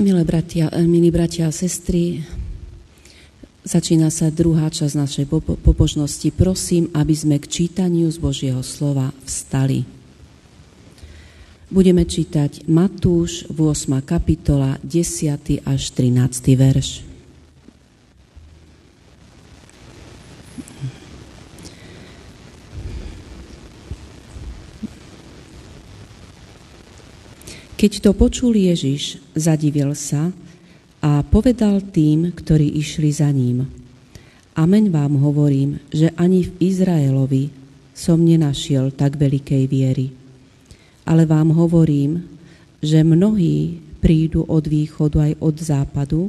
Milé bratia, eh, milí bratia a sestry, začína sa druhá časť našej pobožnosti. Prosím, aby sme k čítaniu z Božieho slova vstali. Budeme čítať Matúš, 8. kapitola, 10. až 13. verš. Keď to počul Ježiš, zadivil sa a povedal tým, ktorí išli za ním. Amen vám hovorím, že ani v Izraelovi som nenašiel tak veľkej viery. Ale vám hovorím, že mnohí prídu od východu aj od západu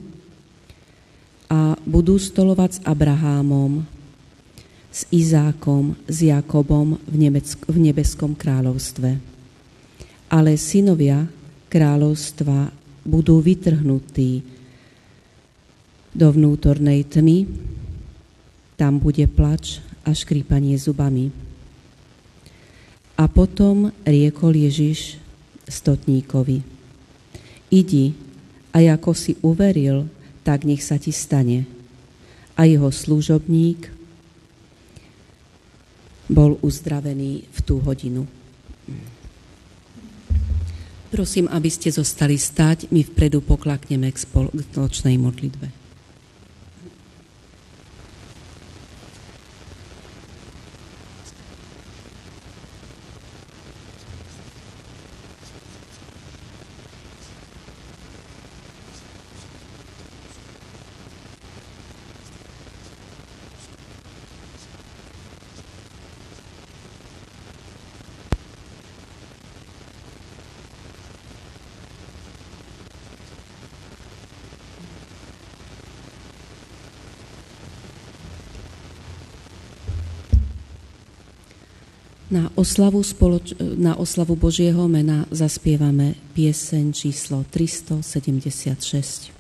a budú stolovať s Abrahámom, s Izákom, s Jakobom v, v nebeskom kráľovstve. Ale synovia kráľovstva budú vytrhnutí do vnútornej tmy, tam bude plač a škrípanie zubami. A potom riekol Ježiš stotníkovi, idi a ako si uveril, tak nech sa ti stane. A jeho služobník bol uzdravený v tú hodinu. Prosím, aby ste zostali stať, my vpredu poklakneme k spoločnej modlitbe. Na oslavu, spoloč- na oslavu Božieho mena zaspievame pieseň číslo 376.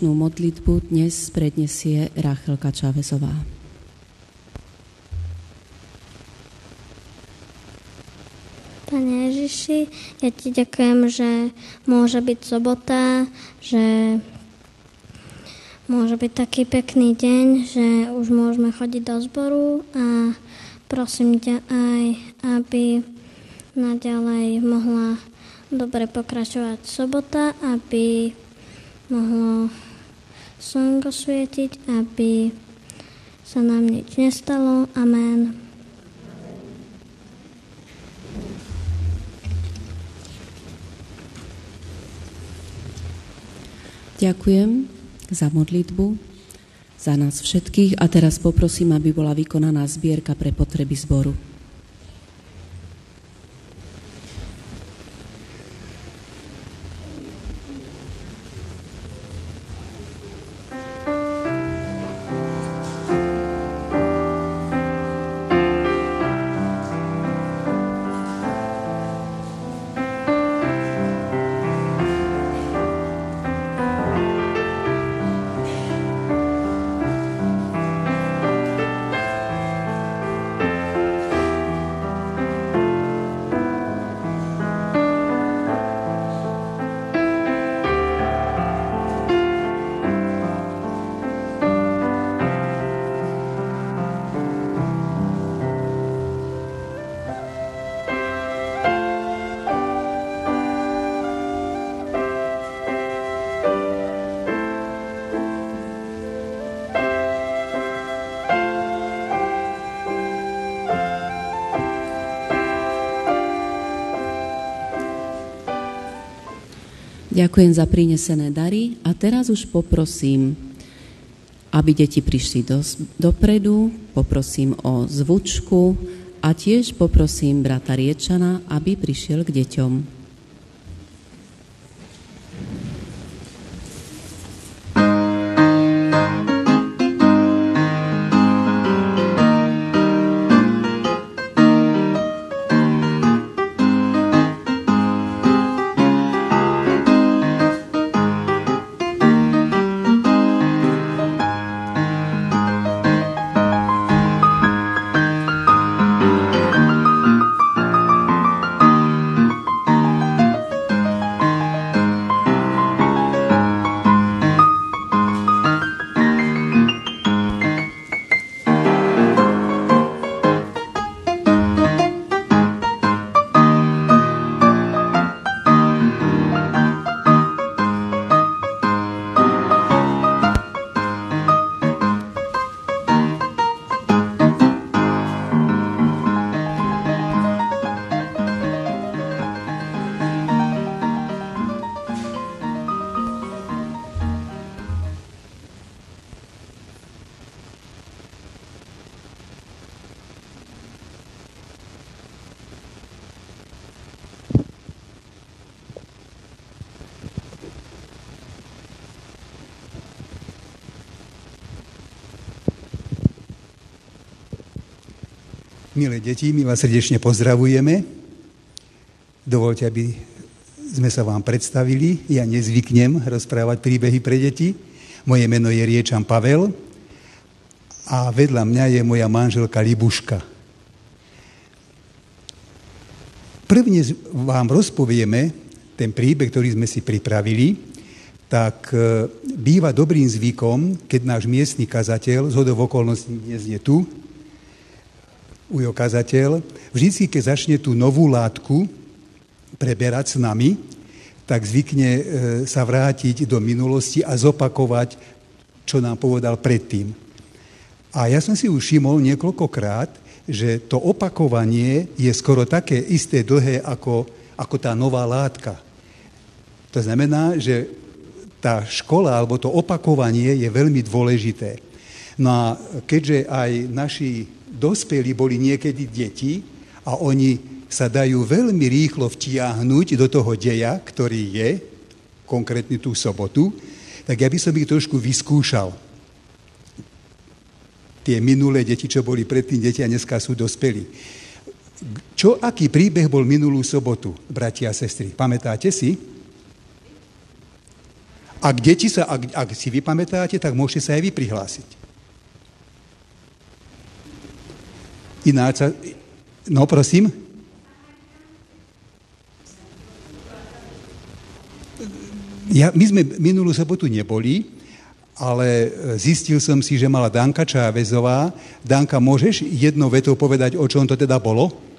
spoločnú modlitbu dnes predniesie Rachelka Čavezová. Pane Ježiši, ja ti ďakujem, že môže byť sobota, že môže byť taký pekný deň, že už môžeme chodiť do zboru a prosím ťa aj, aby naďalej mohla dobre pokračovať sobota, aby mohlo slnko svietiť, aby sa nám nič nestalo. Amen. Ďakujem za modlitbu, za nás všetkých a teraz poprosím, aby bola vykonaná zbierka pre potreby zboru. Ďakujem za prinesené dary a teraz už poprosím, aby deti prišli do, dopredu, poprosím o zvučku a tiež poprosím brata Riečana, aby prišiel k deťom. Milé deti, my vás srdečne pozdravujeme. Dovolte, aby sme sa vám predstavili. Ja nezvyknem rozprávať príbehy pre deti. Moje meno je Riečan Pavel a vedľa mňa je moja manželka Libuška. Prvne vám rozpovieme ten príbeh, ktorý sme si pripravili, tak e, býva dobrým zvykom, keď náš miestny kazateľ, zhodov okolností dnes je tu, ujo kazateľ, vždy, keď začne tú novú látku preberať s nami, tak zvykne e, sa vrátiť do minulosti a zopakovať, čo nám povedal predtým. A ja som si už všimol niekoľkokrát, že to opakovanie je skoro také isté dlhé ako, ako tá nová látka. To znamená, že tá škola alebo to opakovanie je veľmi dôležité. No a keďže aj naši dospelí boli niekedy deti a oni sa dajú veľmi rýchlo vtiahnuť do toho deja, ktorý je, konkrétne tú sobotu, tak ja by som ich trošku vyskúšal. Tie minulé deti, čo boli predtým deti a dneska sú dospelí. Čo, aký príbeh bol minulú sobotu, bratia a sestry? Pamätáte si? Ak deti sa, ak, ak si vypamätáte, tak môžete sa aj vy prihlásiť. Ináč sa... No, prosím. Ja, my sme minulú sobotu neboli, ale zistil som si, že mala Danka Čávezová. Danka, môžeš jednou vetou povedať, o čom to teda bolo?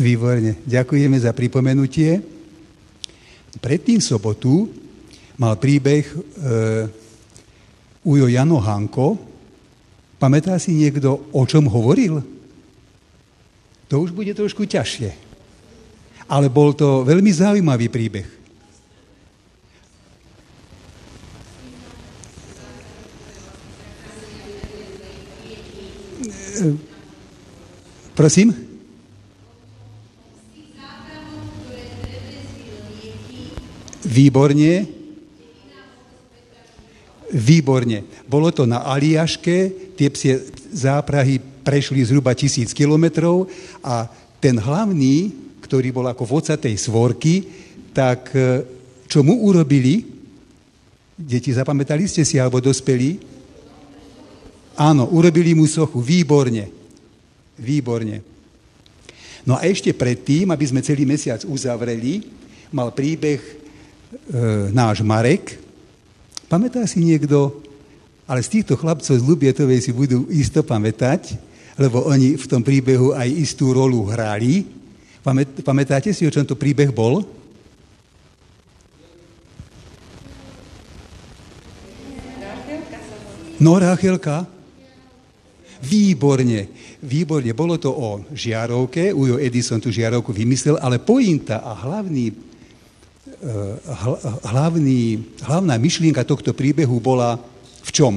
Výborne. Ďakujeme za pripomenutie. Predtým sobotu mal príbeh e, Ujo Jano Hanko. Pamätá si niekto, o čom hovoril? To už bude trošku ťažšie. Ale bol to veľmi zaujímavý príbeh. E, prosím? Výborne. Výborne. Bolo to na Aliaške, tie psie záprahy prešli zhruba tisíc kilometrov a ten hlavný, ktorý bol ako vocatej svorky, tak e, čo mu urobili? Deti, zapamätali ste si, alebo dospelí? Áno, urobili mu sochu. Výborne. Výborne. No a ešte predtým, aby sme celý mesiac uzavreli, mal príbeh náš Marek. Pamätá si niekto, ale z týchto chlapcov z Lubietovej si budú isto pamätať, lebo oni v tom príbehu aj istú rolu hrali. Pamätáte si, o čom to príbeh bol? No, Rachelka? Výborne, výborne. Bolo to o žiarovke, Ujo Edison tú žiarovku vymyslel, ale pointa a hlavný hlavný, hlavná myšlienka tohto príbehu bola v čom?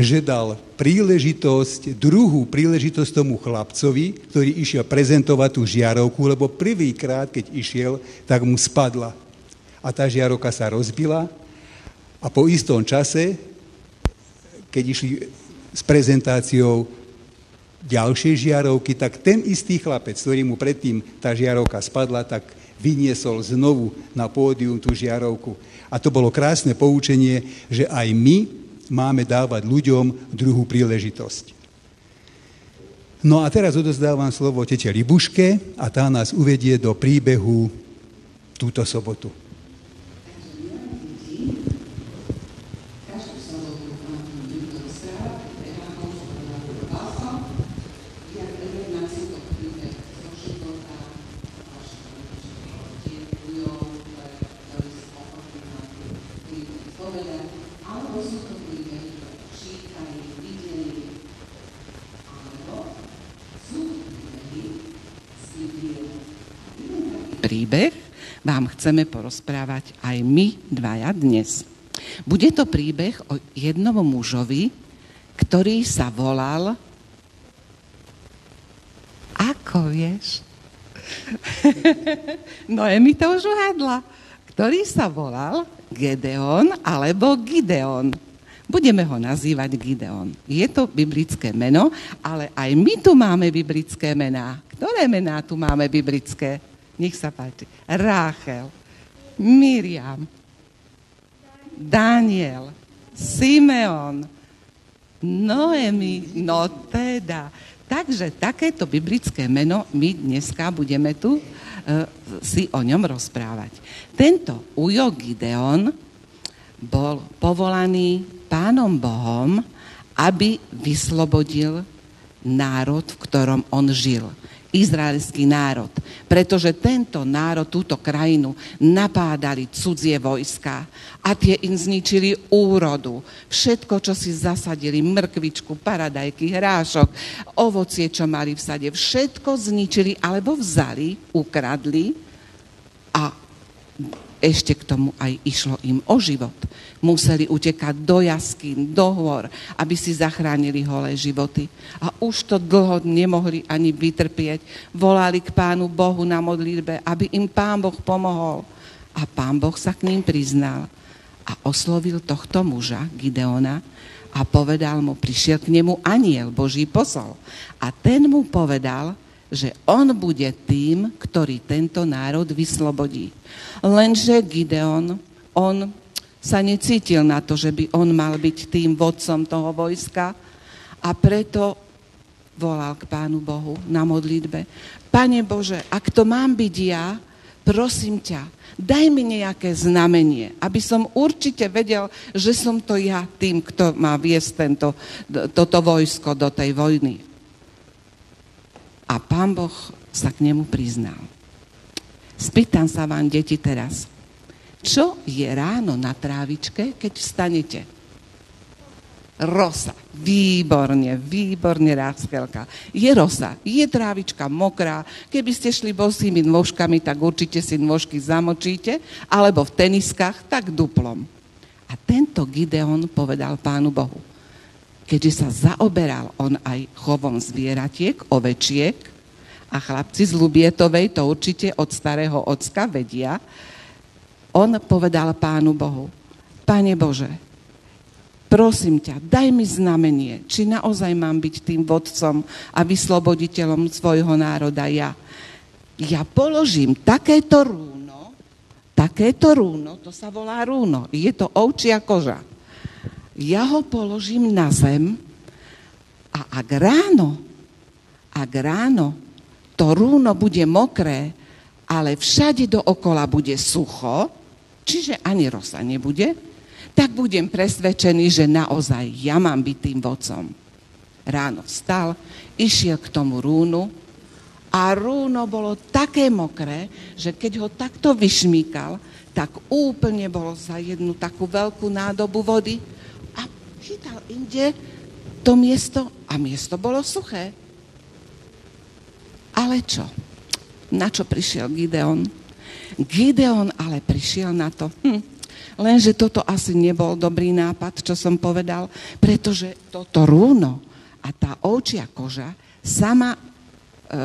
Že dal príležitosť, druhú príležitosť tomu chlapcovi, ktorý išiel prezentovať tú žiarovku, lebo prvýkrát, keď išiel, tak mu spadla. A tá žiarovka sa rozbila a po istom čase, keď išli s prezentáciou ďalšej žiarovky, tak ten istý chlapec, ktorý mu predtým tá žiarovka spadla, tak vyniesol znovu na pódium tú žiarovku. A to bolo krásne poučenie, že aj my máme dávať ľuďom druhú príležitosť. No a teraz odozdávam slovo tete Libuške a tá nás uvedie do príbehu túto sobotu. príbeh vám chceme porozprávať aj my dvaja dnes. Bude to príbeh o jednom mužovi, ktorý sa volal... Ako vieš? no mi to už uhadla. Ktorý sa volal Gedeon alebo Gideon. Budeme ho nazývať Gideon. Je to biblické meno, ale aj my tu máme biblické mená. Ktoré mená tu máme biblické? Nech sa páči. Ráchel, Miriam, Daniel, Simeon, Noemi, no teda. Takže takéto biblické meno my dneska budeme tu uh, si o ňom rozprávať. Tento Ujo Gideon bol povolaný pánom Bohom, aby vyslobodil národ, v ktorom on žil izraelský národ. Pretože tento národ, túto krajinu napádali cudzie vojska a tie im zničili úrodu. Všetko, čo si zasadili, mrkvičku, paradajky, hrášok, ovocie, čo mali v sade, všetko zničili alebo vzali, ukradli a ešte k tomu aj išlo im o život. Museli utekať do jaskín, do hôr, aby si zachránili holé životy. A už to dlho nemohli ani vytrpieť. Volali k Pánu Bohu na modlitbe, aby im Pán Boh pomohol. A Pán Boh sa k ním priznal a oslovil tohto muža, Gideona, a povedal mu, prišiel k nemu aniel, Boží posol. A ten mu povedal, že on bude tým, ktorý tento národ vyslobodí. Lenže Gideon, on sa necítil na to, že by on mal byť tým vodcom toho vojska a preto volal k Pánu Bohu na modlitbe. Pane Bože, ak to mám byť ja, prosím ťa, daj mi nejaké znamenie, aby som určite vedel, že som to ja tým, kto má viesť tento, toto vojsko do tej vojny. A pán Boh sa k nemu priznal. Spýtam sa vám, deti, teraz. Čo je ráno na trávičke, keď vstanete? Rosa. Výborne, výborne, Ráskelka. Je rosa, je trávička mokrá. Keby ste šli bosými nôžkami, tak určite si nôžky zamočíte, alebo v teniskách, tak duplom. A tento Gideon povedal pánu Bohu, keďže sa zaoberal on aj chovom zvieratiek, ovečiek, a chlapci z Lubietovej to určite od starého ocka vedia, on povedal pánu Bohu, Pane Bože, prosím ťa, daj mi znamenie, či naozaj mám byť tým vodcom a vysloboditeľom svojho národa ja. Ja položím takéto rúno, takéto rúno, to sa volá rúno, je to ovčia koža ja ho položím na zem a ak ráno, ak ráno to rúno bude mokré, ale všade dookola bude sucho, čiže ani rosa nebude, tak budem presvedčený, že naozaj ja mám byť tým vodcom. Ráno vstal, išiel k tomu rúnu a rúno bolo také mokré, že keď ho takto vyšmíkal, tak úplne bolo za jednu takú veľkú nádobu vody chytal inde to miesto a miesto bolo suché. Ale čo? Na čo prišiel Gideon? Gideon ale prišiel na to, hm, lenže toto asi nebol dobrý nápad, čo som povedal, pretože toto rúno a tá ovčia koža sama e,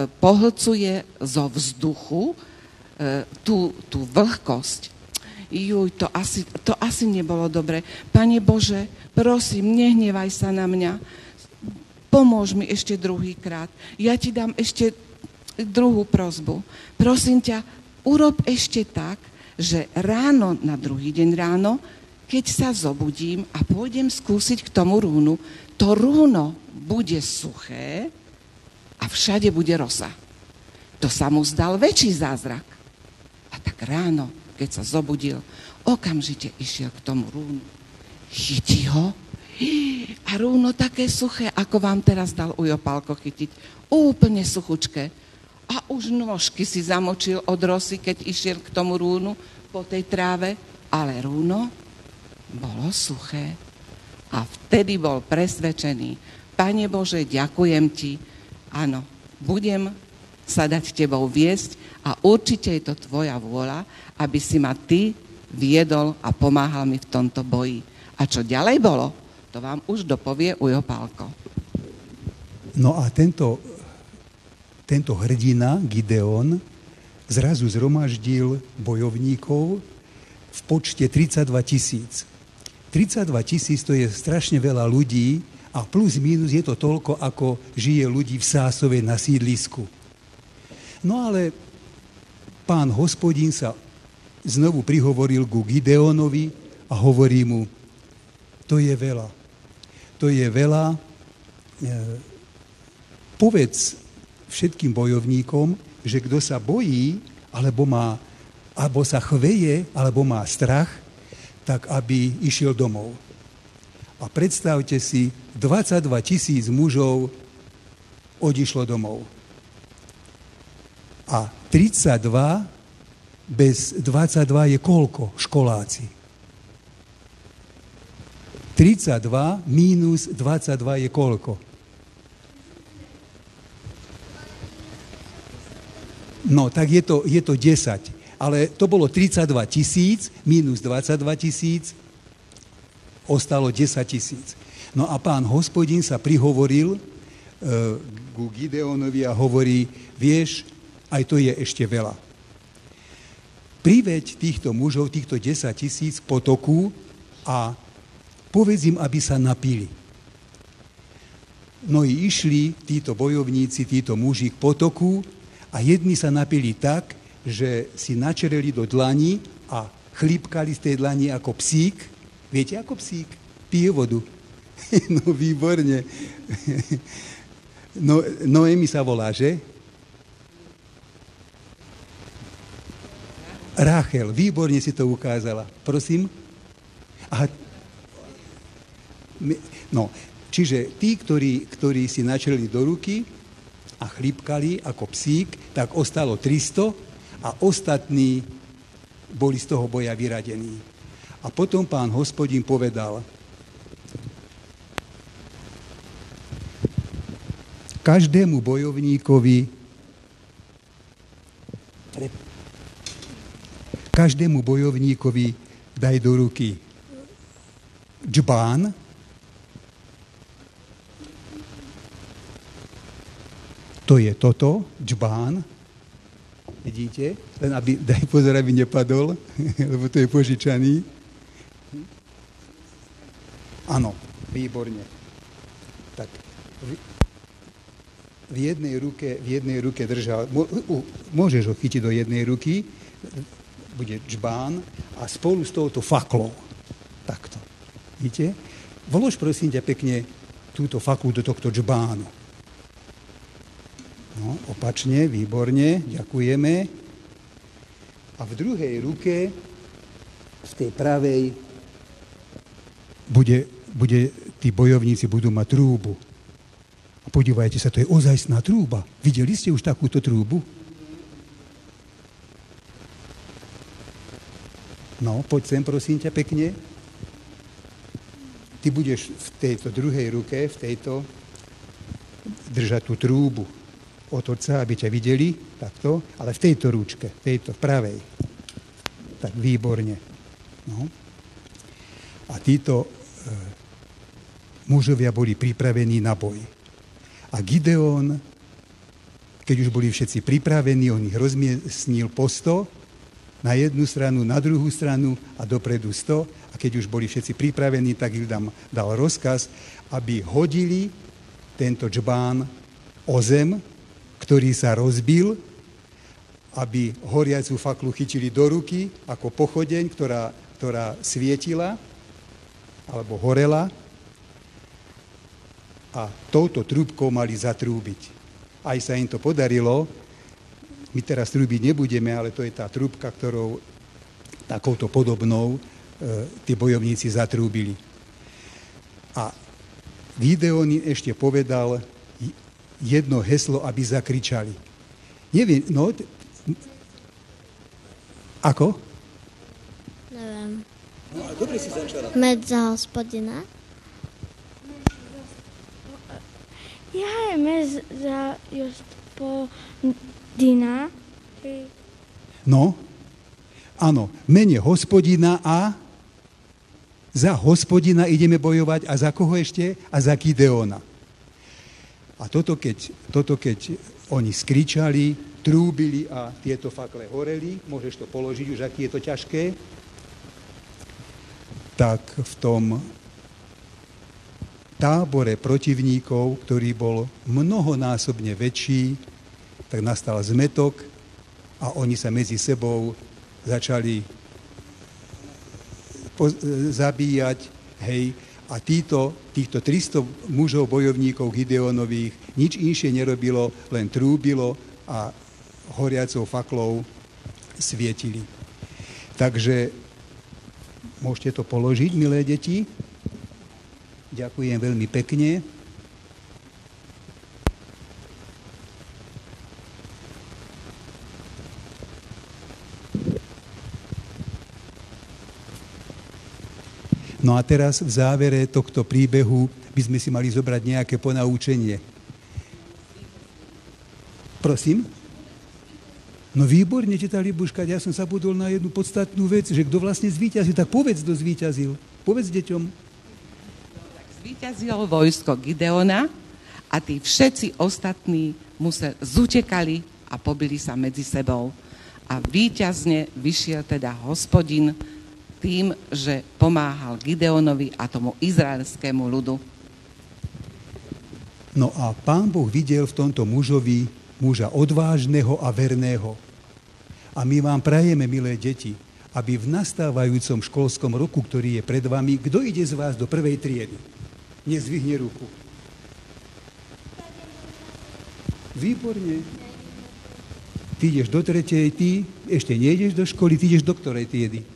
pohlcuje zo vzduchu e, tú, tú vlhkosť. Juj, to asi, to asi nebolo dobre. Pane Bože, prosím, nehnevaj sa na mňa. Pomôž mi ešte druhýkrát. Ja ti dám ešte druhú prozbu. Prosím ťa, urob ešte tak, že ráno, na druhý deň ráno, keď sa zobudím a pôjdem skúsiť k tomu rúnu, to rúno bude suché a všade bude rosa. To sa mu zdal väčší zázrak. A tak ráno, keď sa zobudil, okamžite išiel k tomu rúnu chytí ho a rúno také suché, ako vám teraz dal Ujo Pálko chytiť. Úplne suchučké. A už nôžky si zamočil od rosy, keď išiel k tomu rúnu po tej tráve, ale rúno bolo suché. A vtedy bol presvedčený, Pane Bože, ďakujem Ti, áno, budem sa dať Tebou viesť a určite je to Tvoja vôľa, aby si ma Ty viedol a pomáhal mi v tomto boji. A čo ďalej bolo, to vám už dopovie Ujo Pálko. No a tento, tento hrdina, Gideon, zrazu zhromaždil bojovníkov v počte 32 tisíc. 32 tisíc to je strašne veľa ľudí a plus minus je to toľko, ako žije ľudí v Sásove na sídlisku. No ale pán hospodín sa znovu prihovoril ku Gideonovi a hovorí mu, to je veľa. To je veľa. E, povedz všetkým bojovníkom, že kto sa bojí, alebo má, alebo sa chveje, alebo má strach, tak aby išiel domov. A predstavte si, 22 tisíc mužov odišlo domov. A 32 bez 22 je koľko školáci? 32 mínus 22 je koľko? No, tak je to, je to 10. ale to bolo 32 tisíc minus 22 tisíc, ostalo 10 tisíc. No a pán hospodin sa prihovoril e, ku Gideonovi a hovorí, vieš, aj to je ešte veľa. Priveď týchto mužov, týchto 10 tisíc potoku a povedz im, aby sa napili. No i išli títo bojovníci, títo muži k potoku a jedni sa napili tak, že si načereli do dlani a chlípkali z tej dlani ako psík. Viete, ako psík? Pije vodu. no výborne. no, Noemi sa volá, že? Rachel, výborne si to ukázala. Prosím? Aha. No, čiže tí, ktorí, ktorí si načreli do ruky a chlípkali ako psík, tak ostalo 300 a ostatní boli z toho boja vyradení. A potom pán hospodin povedal, každému bojovníkovi každému bojovníkovi daj do ruky. Džbán, to je toto, džbán, vidíte, len aby, daj pozor, aby nepadol, lebo to je požičaný. Áno, výborne. Tak, v, jednej ruke, v jednej ruke držal, môžeš ho chytiť do jednej ruky, bude džbán a spolu s touto faklou. Takto. Vidíte? Vlož prosím ťa pekne túto faklu do tohto džbánu. No, opačne, výborne, ďakujeme. A v druhej ruke, v tej pravej, bude, bude, tí bojovníci budú mať trúbu. A podívajte sa, to je ozajstná trúba. Videli ste už takúto trúbu? No, poď sem, prosím ťa, pekne. Ty budeš v tejto druhej ruke, v tejto, držať tú trúbu. Otoč sa, aby ťa videli, takto, ale v tejto rúčke, v tejto, pravej. Tak výborne. No. A títo e, mužovia boli pripravení na boj. A Gideon, keď už boli všetci pripravení, on ich rozmiestnil po sto, na jednu stranu, na druhú stranu a dopredu 100. A keď už boli všetci pripravení, tak ich dal, dal rozkaz, aby hodili tento džbán o zem, ktorý sa rozbil, aby horiacu faklu chytili do ruky ako pochodeň, ktorá, ktorá svietila alebo horela a touto trúbkou mali zatrúbiť. Aj sa im to podarilo, my teraz trúbiť nebudeme, ale to je tá trúbka, ktorou takouto podobnou e, tí bojovníci zatrúbili. A Gideon ešte povedal jedno heslo, aby zakričali. Neviem, no... Ako? Neviem. No, dobre si začala. Med za hospodina? Ja je med za just po Dina. No, áno, mene hospodina a za hospodina ideme bojovať a za koho ešte? A za Gideona. A toto keď, toto keď oni skričali, trúbili a tieto fakle horeli, môžeš to položiť už, aký je to ťažké, tak v tom tábore protivníkov, ktorý bol mnohonásobne väčší, tak nastal zmetok a oni sa medzi sebou začali zabíjať, hej, a títo, týchto 300 mužov bojovníkov Gideonových nič inšie nerobilo, len trúbilo a horiacou faklou svietili. Takže môžete to položiť, milé deti. Ďakujem veľmi pekne. No a teraz v závere tohto príbehu by sme si mali zobrať nejaké ponaučenie. Prosím? No výborne, teta Libuška, ja som zabudol na jednu podstatnú vec, že kto vlastne zvíťazil, tak povedz, kto zvíťazil. Povedz deťom. Tak zvíťazilo vojsko Gideona a tí všetci ostatní mu sa zutekali a pobili sa medzi sebou. A víťazne vyšiel teda hospodin tým, že pomáhal Gideonovi a tomu izraelskému ľudu. No a pán Boh videl v tomto mužovi muža odvážneho a verného. A my vám prajeme, milé deti, aby v nastávajúcom školskom roku, ktorý je pred vami, kto ide z vás do prvej triedy? Nezvihne ruku. Výborne. Ty ideš do tretej, ty ešte nejdeš do školy, ty ideš do ktorej triedy?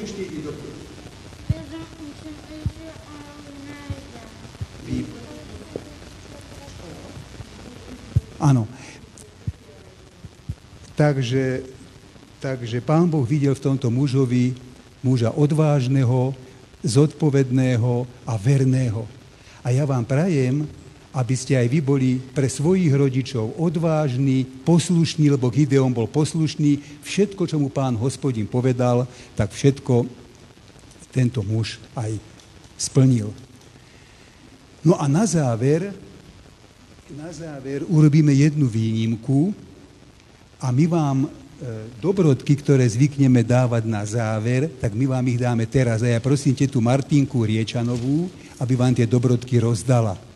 Ešte ide do? Áno. Takže, takže pán Boh videl v tomto mužovi muža odvážneho, zodpovedného a verného. A ja vám prajem, aby ste aj vy boli pre svojich rodičov odvážni, poslušní, lebo Gideon bol poslušný. Všetko, čo mu pán hospodin povedal, tak všetko tento muž aj splnil. No a na záver na záver urobíme jednu výnimku a my vám e, dobrodky, ktoré zvykneme dávať na záver, tak my vám ich dáme teraz. A ja prosím tu Martinku Riečanovú, aby vám tie dobrodky rozdala.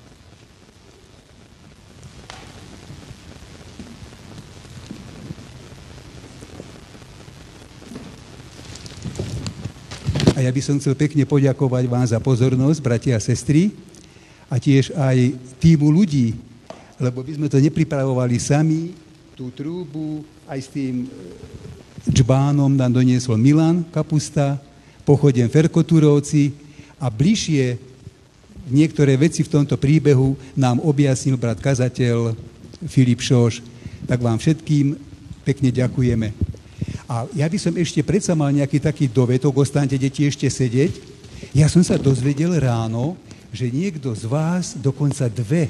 A ja by som chcel pekne poďakovať vám za pozornosť, bratia a sestry, a tiež aj týmu ľudí, lebo by sme to nepripravovali sami, tú trúbu, aj s tým e, džbánom nám doniesol Milan Kapusta, pochodem Ferkoturovci a bližšie niektoré veci v tomto príbehu nám objasnil brat kazateľ Filip Šoš. Tak vám všetkým pekne ďakujeme. A ja by som ešte predsa mal nejaký taký dovetok, ostaňte deti ešte sedieť. Ja som sa dozvedel ráno, že niekto z vás, dokonca dve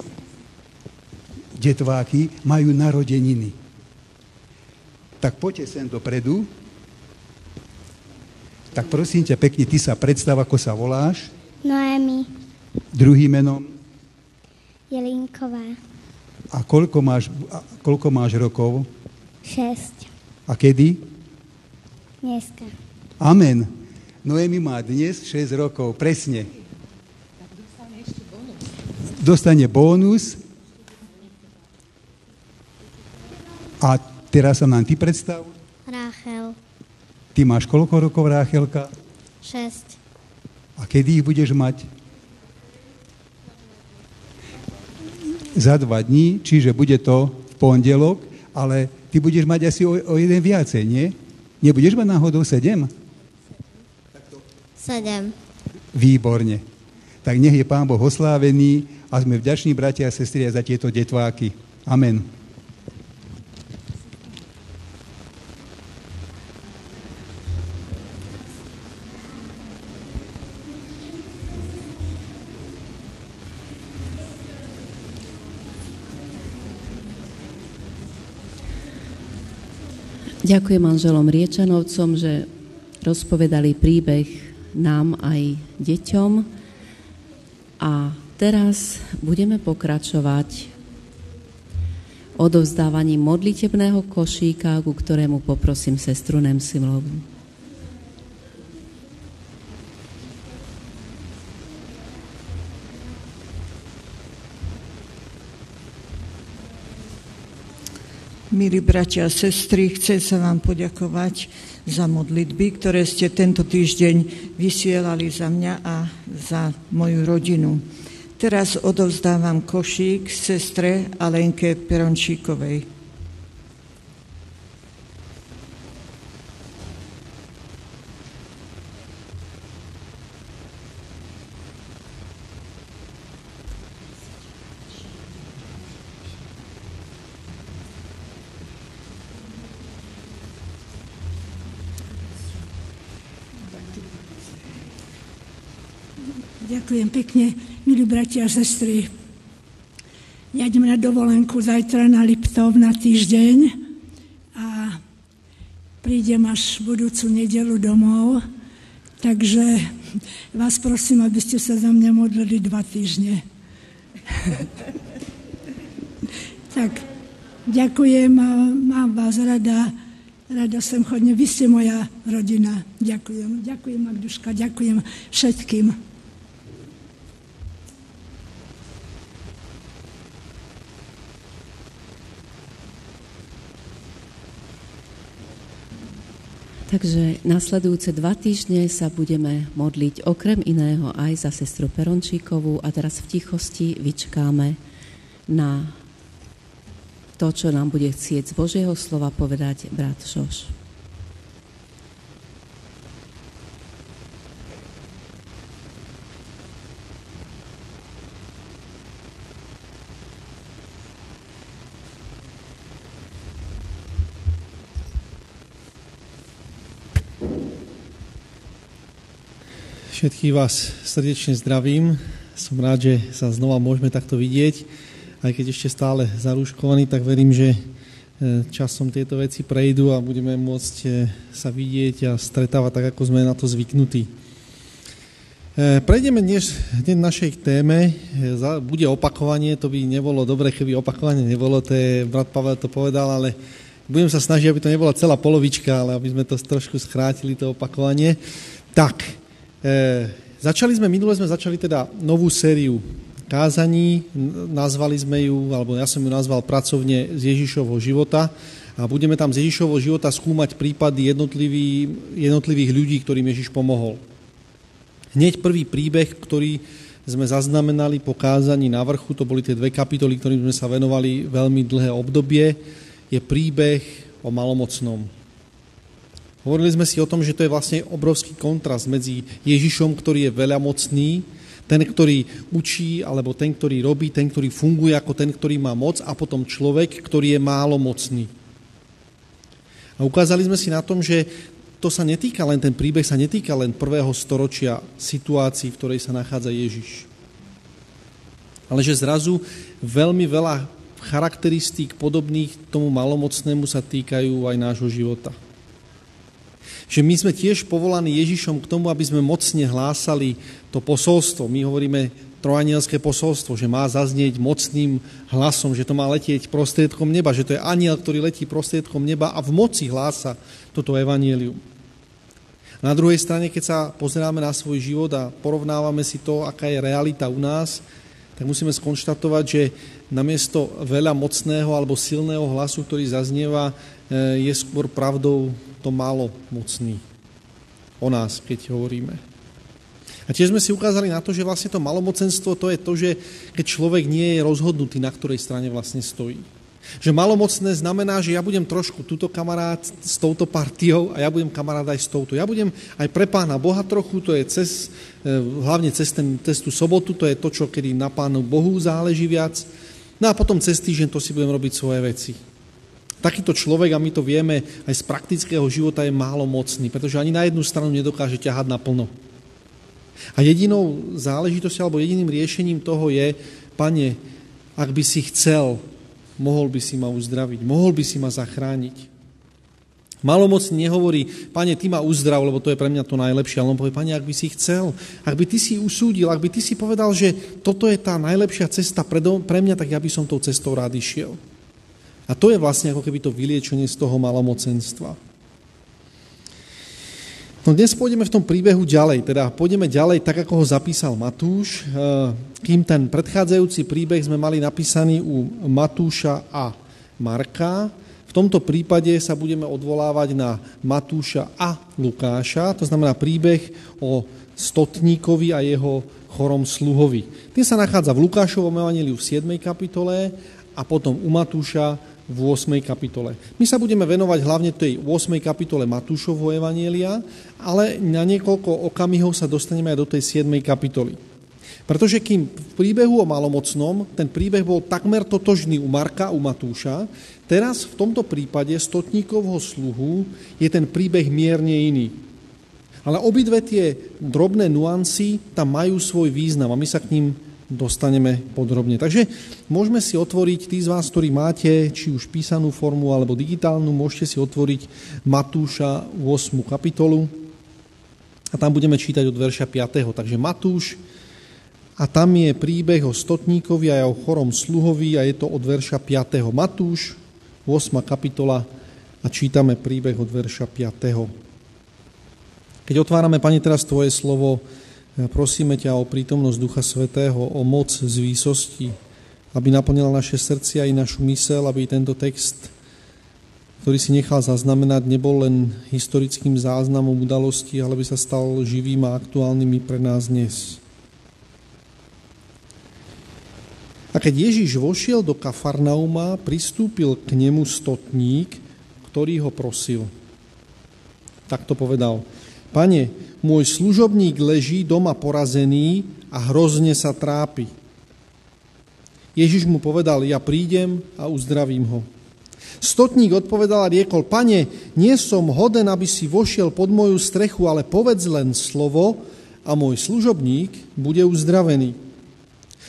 detváky majú narodeniny. Tak poďte sem dopredu. Tak prosím ťa pekne, ty sa predstav, ako sa voláš. Noemi. Druhým menom. Jelinková. A koľko máš, a koľko máš rokov? Šesť. A kedy? Dneska. Amen. Noemi má dnes 6 rokov, presne. Dostane bónus A teraz sa nám ty predstav. Ráchel. Ty máš koľko rokov, Ráchelka? Šesť. A kedy ich budeš mať? Za dva dní, čiže bude to v pondelok, ale ty budeš mať asi o, o jeden viacej, nie? Nebudeš mať náhodou sedem? Sedem. Výborne. Tak nech je Pán Boh oslávený a sme vďační, bratia a sestry, za tieto detváky. Amen. Ďakujem manželom Riečanovcom, že rozpovedali príbeh nám aj deťom. A teraz budeme pokračovať odovzdávaním modlitebného košíka, ku ktorému poprosím sestru Nemsilovú. Milí bratia a sestry, chcem sa vám poďakovať za modlitby, ktoré ste tento týždeň vysielali za mňa a za moju rodinu. Teraz odovzdávam košík sestre Alenke Perončíkovej. Ďakujem pekne, milí bratia a sestry. ja idem na dovolenku zajtra na Liptov na týždeň a prídem až budúcu nedelu domov, takže vás prosím, aby ste sa za mňa modlili dva týždne. tak, ďakujem a mám vás rada. Rada sem chodne. Vy ste moja rodina. Ďakujem. Ďakujem, Magduška. Ďakujem všetkým. Takže nasledujúce dva týždne sa budeme modliť okrem iného aj za sestru Perončíkovú a teraz v tichosti vyčkáme na to, čo nám bude chcieť z Božieho slova povedať brat Šoš. Všetkých vás srdečne zdravím. Som rád, že sa znova môžeme takto vidieť. Aj keď ešte stále zarúškovaný, tak verím, že e, časom tieto veci prejdú a budeme môcť e, sa vidieť a stretávať tak, ako sme na to zvyknutí. E, prejdeme dnes hneď našej téme. Bude opakovanie, to by nebolo dobre, keby opakovanie nebolo, to je, brat Pavel to povedal, ale budem sa snažiť, aby to nebola celá polovička, ale aby sme to trošku schrátili, to opakovanie. Tak, E, začali sme, minule sme začali teda novú sériu kázaní, nazvali sme ju, alebo ja som ju nazval pracovne z Ježišovho života a budeme tam z Ježišovho života skúmať prípady jednotlivý, jednotlivých ľudí, ktorým Ježiš pomohol. Hneď prvý príbeh, ktorý sme zaznamenali po kázaní na vrchu, to boli tie dve kapitoly, ktorým sme sa venovali veľmi dlhé obdobie, je príbeh o malomocnom. Hovorili sme si o tom, že to je vlastne obrovský kontrast medzi Ježišom, ktorý je veľamocný, ten, ktorý učí, alebo ten, ktorý robí, ten, ktorý funguje ako ten, ktorý má moc a potom človek, ktorý je málo mocný. A ukázali sme si na tom, že to sa netýka len, ten príbeh sa netýka len prvého storočia situácií, v ktorej sa nachádza Ježiš. Ale že zrazu veľmi veľa charakteristík podobných tomu malomocnému sa týkajú aj nášho života že my sme tiež povolaní Ježišom k tomu, aby sme mocne hlásali to posolstvo. My hovoríme trojanielské posolstvo, že má zaznieť mocným hlasom, že to má letieť prostriedkom neba, že to je aniel, ktorý letí prostriedkom neba a v moci hlása toto evanielium. Na druhej strane, keď sa pozeráme na svoj život a porovnávame si to, aká je realita u nás, tak musíme skonštatovať, že namiesto veľa mocného alebo silného hlasu, ktorý zaznieva, je skôr pravdou to málo mocný o nás, keď hovoríme. A tiež sme si ukázali na to, že vlastne to malomocenstvo to je to, že keď človek nie je rozhodnutý, na ktorej strane vlastne stojí. Že malomocné znamená, že ja budem trošku túto kamarát s touto partiou a ja budem kamarát aj s touto. Ja budem aj pre pána Boha trochu, to je cez, e, hlavne cez, ten, cez tú sobotu, to je to, čo kedy na pánu Bohu záleží viac. No a potom cez týždeň to si budem robiť svoje veci. Takýto človek, a my to vieme aj z praktického života, je málo mocný, pretože ani na jednu stranu nedokáže ťahať naplno. A jedinou záležitosťou alebo jediným riešením toho je, pane, ak by si chcel, mohol by si ma uzdraviť, mohol by si ma zachrániť. Malomocný nehovorí, pane, ty ma uzdrav, lebo to je pre mňa to najlepšie, ale on povie, pane, ak by si chcel, ak by ty si usúdil, ak by ty si povedal, že toto je tá najlepšia cesta pre mňa, tak ja by som tou cestou rád išiel. A to je vlastne ako keby to vyliečenie z toho malomocenstva. No dnes pôjdeme v tom príbehu ďalej, teda pôjdeme ďalej tak, ako ho zapísal Matúš. Eh, kým ten predchádzajúci príbeh sme mali napísaný u Matúša a Marka, v tomto prípade sa budeme odvolávať na Matúša a Lukáša, to znamená príbeh o stotníkovi a jeho chorom sluhovi. Ten sa nachádza v Lukášovom evaníliu v 7. kapitole a potom u Matúša v 8. kapitole. My sa budeme venovať hlavne tej 8. kapitole Matúšovho Evanielia, ale na niekoľko okamihov sa dostaneme aj do tej 7. kapitoly. Pretože kým v príbehu o malomocnom ten príbeh bol takmer totožný u Marka, u Matúša, teraz v tomto prípade stotníkovho sluhu je ten príbeh mierne iný. Ale obidve tie drobné nuancy tam majú svoj význam a my sa k ním dostaneme podrobne. Takže môžeme si otvoriť, tí z vás, ktorí máte či už písanú formu alebo digitálnu, môžete si otvoriť Matúša 8. kapitolu a tam budeme čítať od verša 5. Takže Matúš a tam je príbeh o stotníkovi a o chorom sluhovi a je to od verša 5. Matúš, 8. kapitola a čítame príbeh od verša 5. Keď otvárame, Pane, teraz Tvoje slovo, prosíme ťa o prítomnosť Ducha Svetého, o moc z výsosti, aby naplnila naše srdcia i našu mysel, aby tento text, ktorý si nechal zaznamenať, nebol len historickým záznamom udalosti, ale by sa stal živým a aktuálnym pre nás dnes. A keď Ježiš vošiel do Kafarnauma, pristúpil k nemu stotník, ktorý ho prosil. Tak to povedal. Pane, môj služobník leží doma porazený a hrozne sa trápi. Ježiš mu povedal, ja prídem a uzdravím ho. Stotník odpovedal a riekol, pane, nie som hoden, aby si vošiel pod moju strechu, ale povedz len slovo a môj služobník bude uzdravený.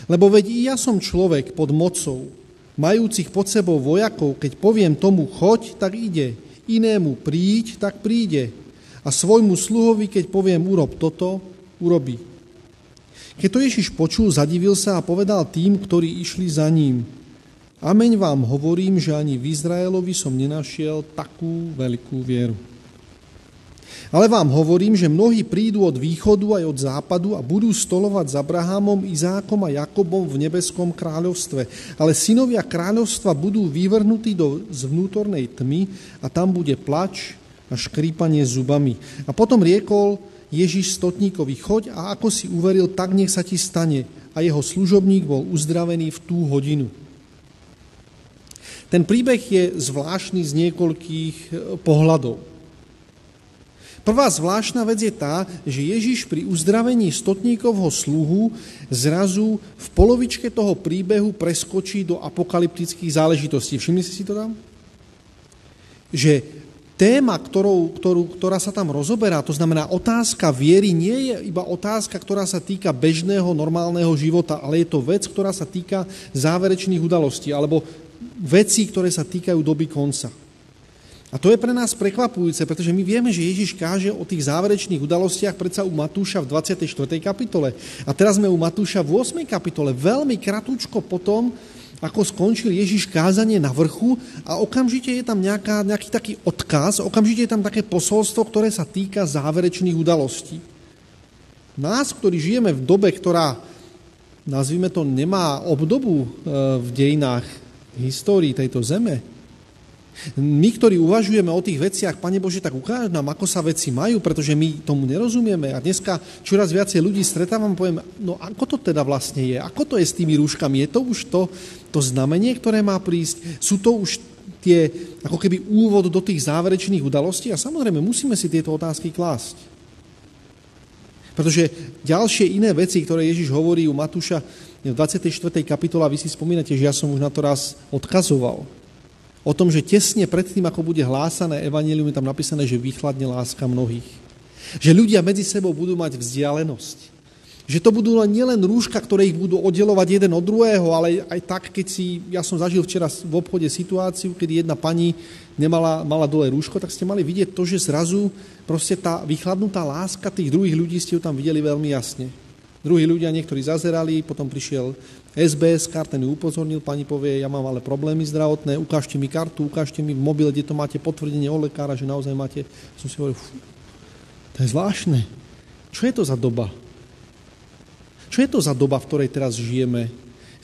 Lebo veď i ja som človek pod mocou, majúcich pod sebou vojakov, keď poviem tomu choď, tak ide, inému príď, tak príde. A svojmu sluhovi, keď poviem urob toto, urobí. Keď to Ježiš počul, zadivil sa a povedal tým, ktorí išli za ním. Ameň vám hovorím, že ani v Izraelovi som nenašiel takú veľkú vieru. Ale vám hovorím, že mnohí prídu od východu aj od západu a budú stolovať s Abrahamom, Izákom a Jakobom v nebeskom kráľovstve. Ale synovia kráľovstva budú vyvrhnutí do zvnútornej tmy a tam bude plač a škrípanie zubami. A potom riekol Ježiš stotníkovi, choď a ako si uveril, tak nech sa ti stane. A jeho služobník bol uzdravený v tú hodinu. Ten príbeh je zvláštny z niekoľkých pohľadov. Prvá zvláštna vec je tá, že Ježiš pri uzdravení stotníkovho sluhu zrazu v polovičke toho príbehu preskočí do apokalyptických záležitostí. Všimli ste si to tam? Že téma, ktorou, ktorú, ktorá sa tam rozoberá, to znamená otázka viery, nie je iba otázka, ktorá sa týka bežného, normálneho života, ale je to vec, ktorá sa týka záverečných udalostí alebo vecí, ktoré sa týkajú doby konca. A to je pre nás prekvapujúce, pretože my vieme, že Ježiš káže o tých záverečných udalostiach predsa u Matúša v 24. kapitole. A teraz sme u Matúša v 8. kapitole, veľmi kratúčko potom, ako skončil Ježiš kázanie na vrchu a okamžite je tam nejaká, nejaký taký odkaz, okamžite je tam také posolstvo, ktoré sa týka záverečných udalostí. Nás, ktorí žijeme v dobe, ktorá, nazvime to, nemá obdobu e, v dejinách histórii tejto zeme, my, ktorí uvažujeme o tých veciach, Pane Bože, tak ukáž nám, ako sa veci majú, pretože my tomu nerozumieme. A dneska čoraz viacej ľudí stretávam, poviem, no ako to teda vlastne je? Ako to je s tými rúškami? Je to už to, to znamenie, ktoré má prísť? Sú to už tie, ako keby úvod do tých záverečných udalostí? A samozrejme, musíme si tieto otázky klásť. Pretože ďalšie iné veci, ktoré Ježiš hovorí u Matúša v 24. kapitola, vy si spomínate, že ja som už na to raz odkazoval o tom, že tesne pred tým, ako bude hlásané evanelium, je tam napísané, že vychladne láska mnohých. Že ľudia medzi sebou budú mať vzdialenosť. Že to budú len nielen rúška, ktoré ich budú oddelovať jeden od druhého, ale aj tak, keď si, ja som zažil včera v obchode situáciu, kedy jedna pani nemala, mala dole rúško, tak ste mali vidieť to, že zrazu proste tá vychladnutá láska tých druhých ľudí ste ju tam videli veľmi jasne. Druhí ľudia, niektorí zazerali, potom prišiel SBS ten upozornil, pani povie, ja mám ale problémy zdravotné, ukážte mi kartu, ukážte mi v mobile, kde to máte potvrdenie od lekára, že naozaj máte. Som si hovoril, fú, to je zvláštne. Čo je to za doba? Čo je to za doba, v ktorej teraz žijeme?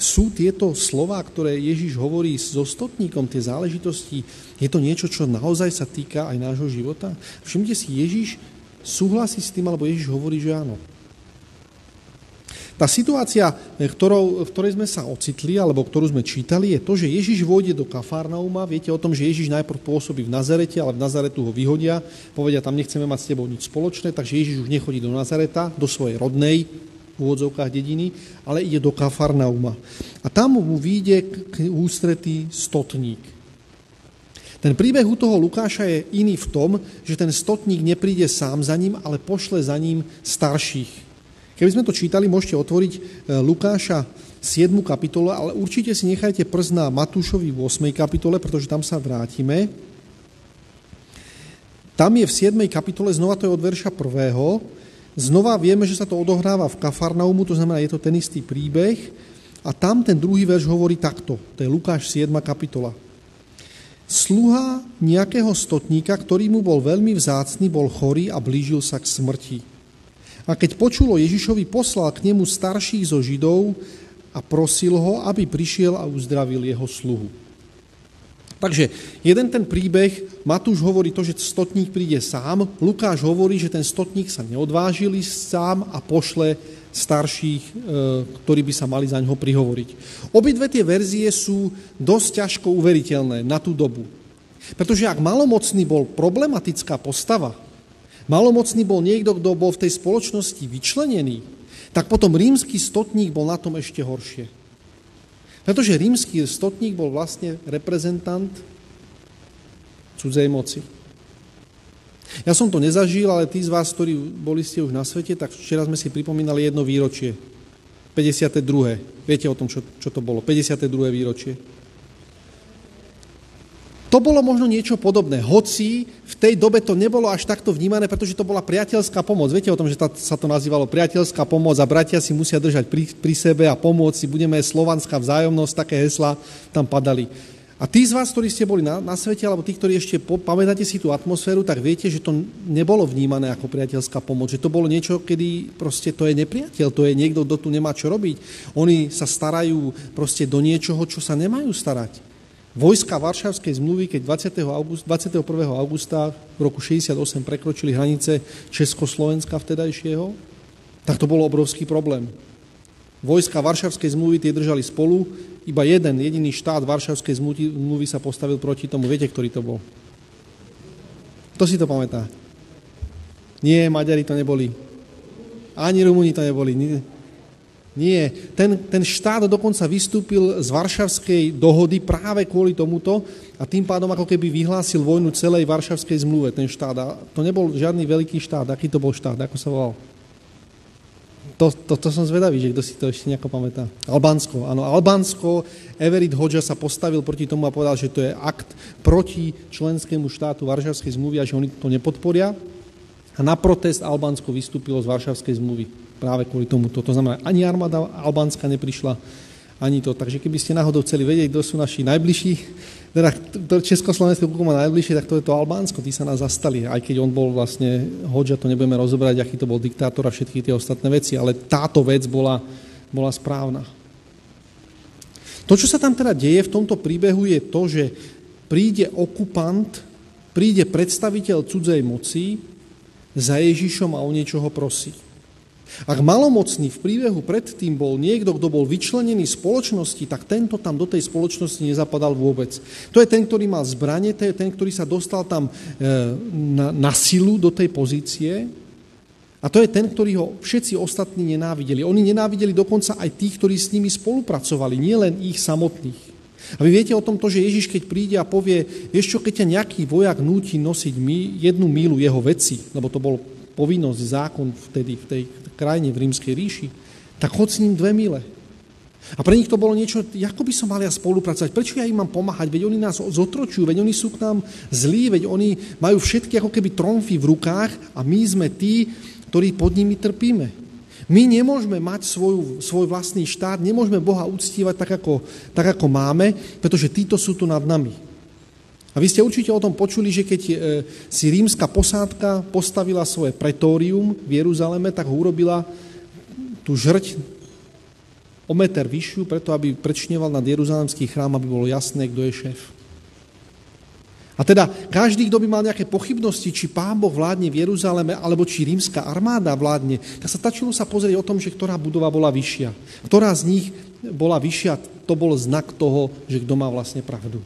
Sú tieto slova, ktoré Ježiš hovorí so stotníkom, tie záležitosti, je to niečo, čo naozaj sa týka aj nášho života? Všimte si, Ježiš súhlasí s tým, alebo Ježiš hovorí, že áno. Tá situácia, eh, ktorou, v ktorej sme sa ocitli, alebo ktorú sme čítali, je to, že Ježiš vôjde do Kafarnauma. Viete o tom, že Ježiš najprv pôsobí v Nazarete, ale v Nazaretu ho vyhodia. Povedia, tam nechceme mať s tebou nič spoločné, takže Ježiš už nechodí do Nazareta, do svojej rodnej úvodzovkách dediny, ale ide do Kafarnauma. A tam mu vyjde k ústretý stotník. Ten príbeh u toho Lukáša je iný v tom, že ten stotník nepríde sám za ním, ale pošle za ním starších Keby sme to čítali, môžete otvoriť e, Lukáša 7. kapitolu, ale určite si nechajte prst na Matúšovi v 8. kapitole, pretože tam sa vrátime. Tam je v 7. kapitole, znova to je od verša 1. Znova vieme, že sa to odohráva v Kafarnaumu, to znamená, je to ten istý príbeh. A tam ten druhý verš hovorí takto. To je Lukáš 7. kapitola. Sluha nejakého stotníka, ktorý mu bol veľmi vzácný, bol chorý a blížil sa k smrti. A keď počulo Ježišovi, poslal k nemu starších zo Židov a prosil ho, aby prišiel a uzdravil jeho sluhu. Takže jeden ten príbeh, Matúš hovorí to, že stotník príde sám, Lukáš hovorí, že ten stotník sa neodvážil sám a pošle starších, e, ktorí by sa mali za ňoho prihovoriť. Obidve tie verzie sú dosť ťažko uveriteľné na tú dobu. Pretože ak malomocný bol problematická postava, malomocný bol niekto, kto bol v tej spoločnosti vyčlenený, tak potom rímsky stotník bol na tom ešte horšie. Pretože rímsky stotník bol vlastne reprezentant cudzej moci. Ja som to nezažil, ale tí z vás, ktorí boli ste už na svete, tak včera sme si pripomínali jedno výročie. 52. Viete o tom, čo, čo to bolo? 52. výročie. To bolo možno niečo podobné, hoci tej dobe to nebolo až takto vnímané, pretože to bola priateľská pomoc. Viete o tom, že tá, sa to nazývalo priateľská pomoc a bratia si musia držať pri, pri sebe a pomôcť si, budeme slovanská vzájomnosť, také hesla tam padali. A tí z vás, ktorí ste boli na, na svete, alebo tí, ktorí ešte po, pamätáte si tú atmosféru, tak viete, že to nebolo vnímané ako priateľská pomoc, že to bolo niečo, kedy proste to je nepriateľ, to je niekto, kto tu nemá čo robiť. Oni sa starajú proste do niečoho, čo sa nemajú starať. Vojska Varšavskej zmluvy, keď 20. August, 21. augusta v roku 68 prekročili hranice Československa vtedajšieho, tak to bol obrovský problém. Vojska Varšavskej zmluvy tie držali spolu, iba jeden jediný štát Varšavskej zmluvy sa postavil proti tomu. Viete, ktorý to bol? Kto si to pamätá? Nie, Maďari to neboli. Ani Rumúni to neboli. Nie, ten, ten štát dokonca vystúpil z Varšavskej dohody práve kvôli tomuto a tým pádom ako keby vyhlásil vojnu celej Varšavskej zmluve, ten štát. A to nebol žiadny veľký štát. Aký to bol štát? Ako sa volal? To, to, to som zvedavý, že kto si to ešte nejako pamätá. Albánsko, áno, Albánsko, Everett Hodža sa postavil proti tomu a povedal, že to je akt proti členskému štátu Varšavskej zmluvy a že oni to nepodporia. A na protest Albánsko vystúpilo z Varšavskej zmluvy práve kvôli tomu. To znamená, ani armáda albánska neprišla, ani to. Takže keby ste náhodou chceli vedieť, kto sú naši najbližší, teda Československé kúko má najbližšie, tak to je to Albánsko, tí sa nás zastali, aj keď on bol vlastne hodža, to nebudeme rozoberať, aký to bol diktátor a všetky tie ostatné veci, ale táto vec bola, bola správna. To, čo sa tam teda deje v tomto príbehu, je to, že príde okupant, príde predstaviteľ cudzej moci za Ježišom a o niečo ho prosí. Ak malomocný v príbehu predtým bol niekto, kto bol vyčlenený spoločnosti, tak tento tam do tej spoločnosti nezapadal vôbec. To je ten, ktorý mal zbranie, to je ten, ktorý sa dostal tam e, na, na silu do tej pozície. A to je ten, ktorý ho všetci ostatní nenávideli. Oni nenávideli dokonca aj tých, ktorí s nimi spolupracovali, nielen ich samotných. A vy viete o tom to, že Ježiš, keď príde a povie, vieš čo, keď ťa nejaký vojak núti nosiť my, jednu mílu jeho veci, lebo to bol povinnosť, zákon vtedy v tej krajine, v rímskej ríši, tak chod s ním dve mile. A pre nich to bolo niečo, ako by som mal ja spolupracovať, prečo ja im mám pomáhať, veď oni nás zotročujú, veď oni sú k nám zlí, veď oni majú všetky ako keby tromfy v rukách a my sme tí, ktorí pod nimi trpíme. My nemôžeme mať svoju, svoj vlastný štát, nemôžeme Boha uctívať tak ako, tak, ako máme, pretože títo sú tu nad nami. A vy ste určite o tom počuli, že keď e, si rímska posádka postavila svoje pretórium v Jeruzaleme, tak ho urobila tú žrť o meter vyššiu, preto aby prečneval nad Jeruzalemský chrám, aby bolo jasné, kto je šéf. A teda každý, kto by mal nejaké pochybnosti, či pán Boh vládne v Jeruzaleme, alebo či rímska armáda vládne, tak sa tačilo sa pozrieť o tom, že ktorá budova bola vyššia. Ktorá z nich bola vyššia, to bol znak toho, že kto má vlastne pravdu.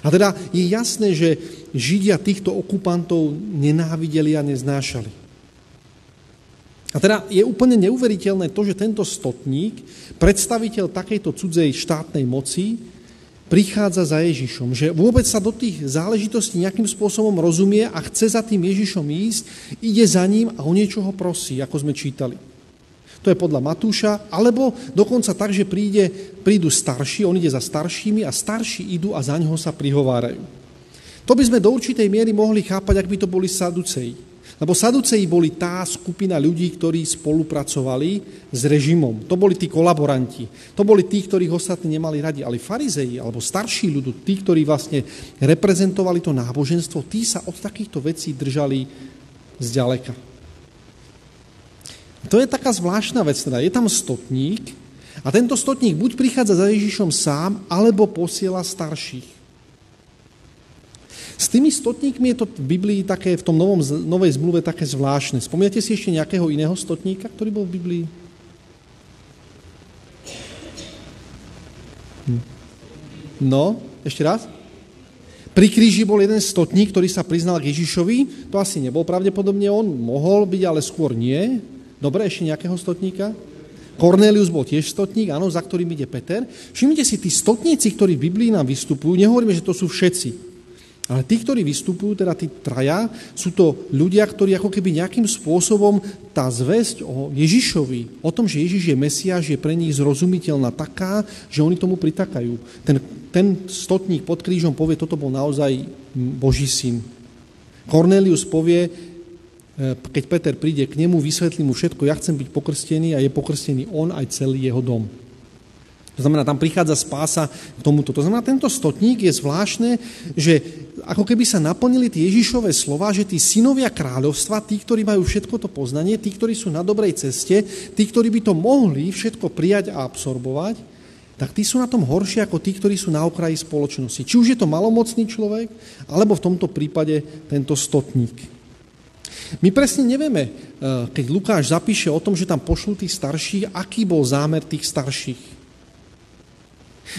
A teda je jasné, že Židia týchto okupantov nenávideli a neznášali. A teda je úplne neuveriteľné to, že tento stotník, predstaviteľ takejto cudzej štátnej moci, prichádza za Ježišom, že vôbec sa do tých záležitostí nejakým spôsobom rozumie a chce za tým Ježišom ísť, ide za ním a o niečo ho prosí, ako sme čítali. To je podľa Matúša, alebo dokonca tak, že príde, prídu starší, on ide za staršími a starší idú a za ňoho sa prihovárajú. To by sme do určitej miery mohli chápať, ak by to boli saduceji. Lebo Saduceji boli tá skupina ľudí, ktorí spolupracovali s režimom. To boli tí kolaboranti. To boli tí, ktorých ostatní nemali radi. Ale farizeji, alebo starší ľudu, tí, ktorí vlastne reprezentovali to náboženstvo, tí sa od takýchto vecí držali zďaleka. To je taká zvláštna vec. Teda je tam stotník a tento stotník buď prichádza za Ježišom sám, alebo posiela starších. S tými stotníkmi je to v Biblii také, v tom novom, novej zmluve také zvláštne. Spomínate si ešte nejakého iného stotníka, ktorý bol v Biblii? Hm. No, ešte raz? Pri kríži bol jeden stotník, ktorý sa priznal k Ježišovi. To asi nebol pravdepodobne on, mohol byť, ale skôr nie. Dobre, ešte nejakého stotníka? Cornelius bol tiež stotník, áno, za ktorým ide Peter. Všimnite si, tí stotníci, ktorí v Biblii nám vystupujú, nehovoríme, že to sú všetci. Ale tí, ktorí vystupujú, teda tí traja, sú to ľudia, ktorí ako keby nejakým spôsobom tá zväzť o Ježišovi, o tom, že Ježiš je Mesiáš, je pre nich zrozumiteľná taká, že oni tomu pritakajú. Ten, ten stotník pod krížom povie, toto bol naozaj Boží syn. Cornelius povie, keď Peter príde k nemu, vysvetlí mu všetko, ja chcem byť pokrstený a je pokrstený on aj celý jeho dom. To znamená, tam prichádza spása k tomuto. To znamená, tento stotník je zvláštne, že ako keby sa naplnili tie Ježišové slova, že tí synovia kráľovstva, tí, ktorí majú všetko to poznanie, tí, ktorí sú na dobrej ceste, tí, ktorí by to mohli všetko prijať a absorbovať, tak tí sú na tom horšie ako tí, ktorí sú na okraji spoločnosti. Či už je to malomocný človek, alebo v tomto prípade tento stotník. My presne nevieme, eh, keď Lukáš zapíše o tom, že tam pošlú tých starších, aký bol zámer tých starších.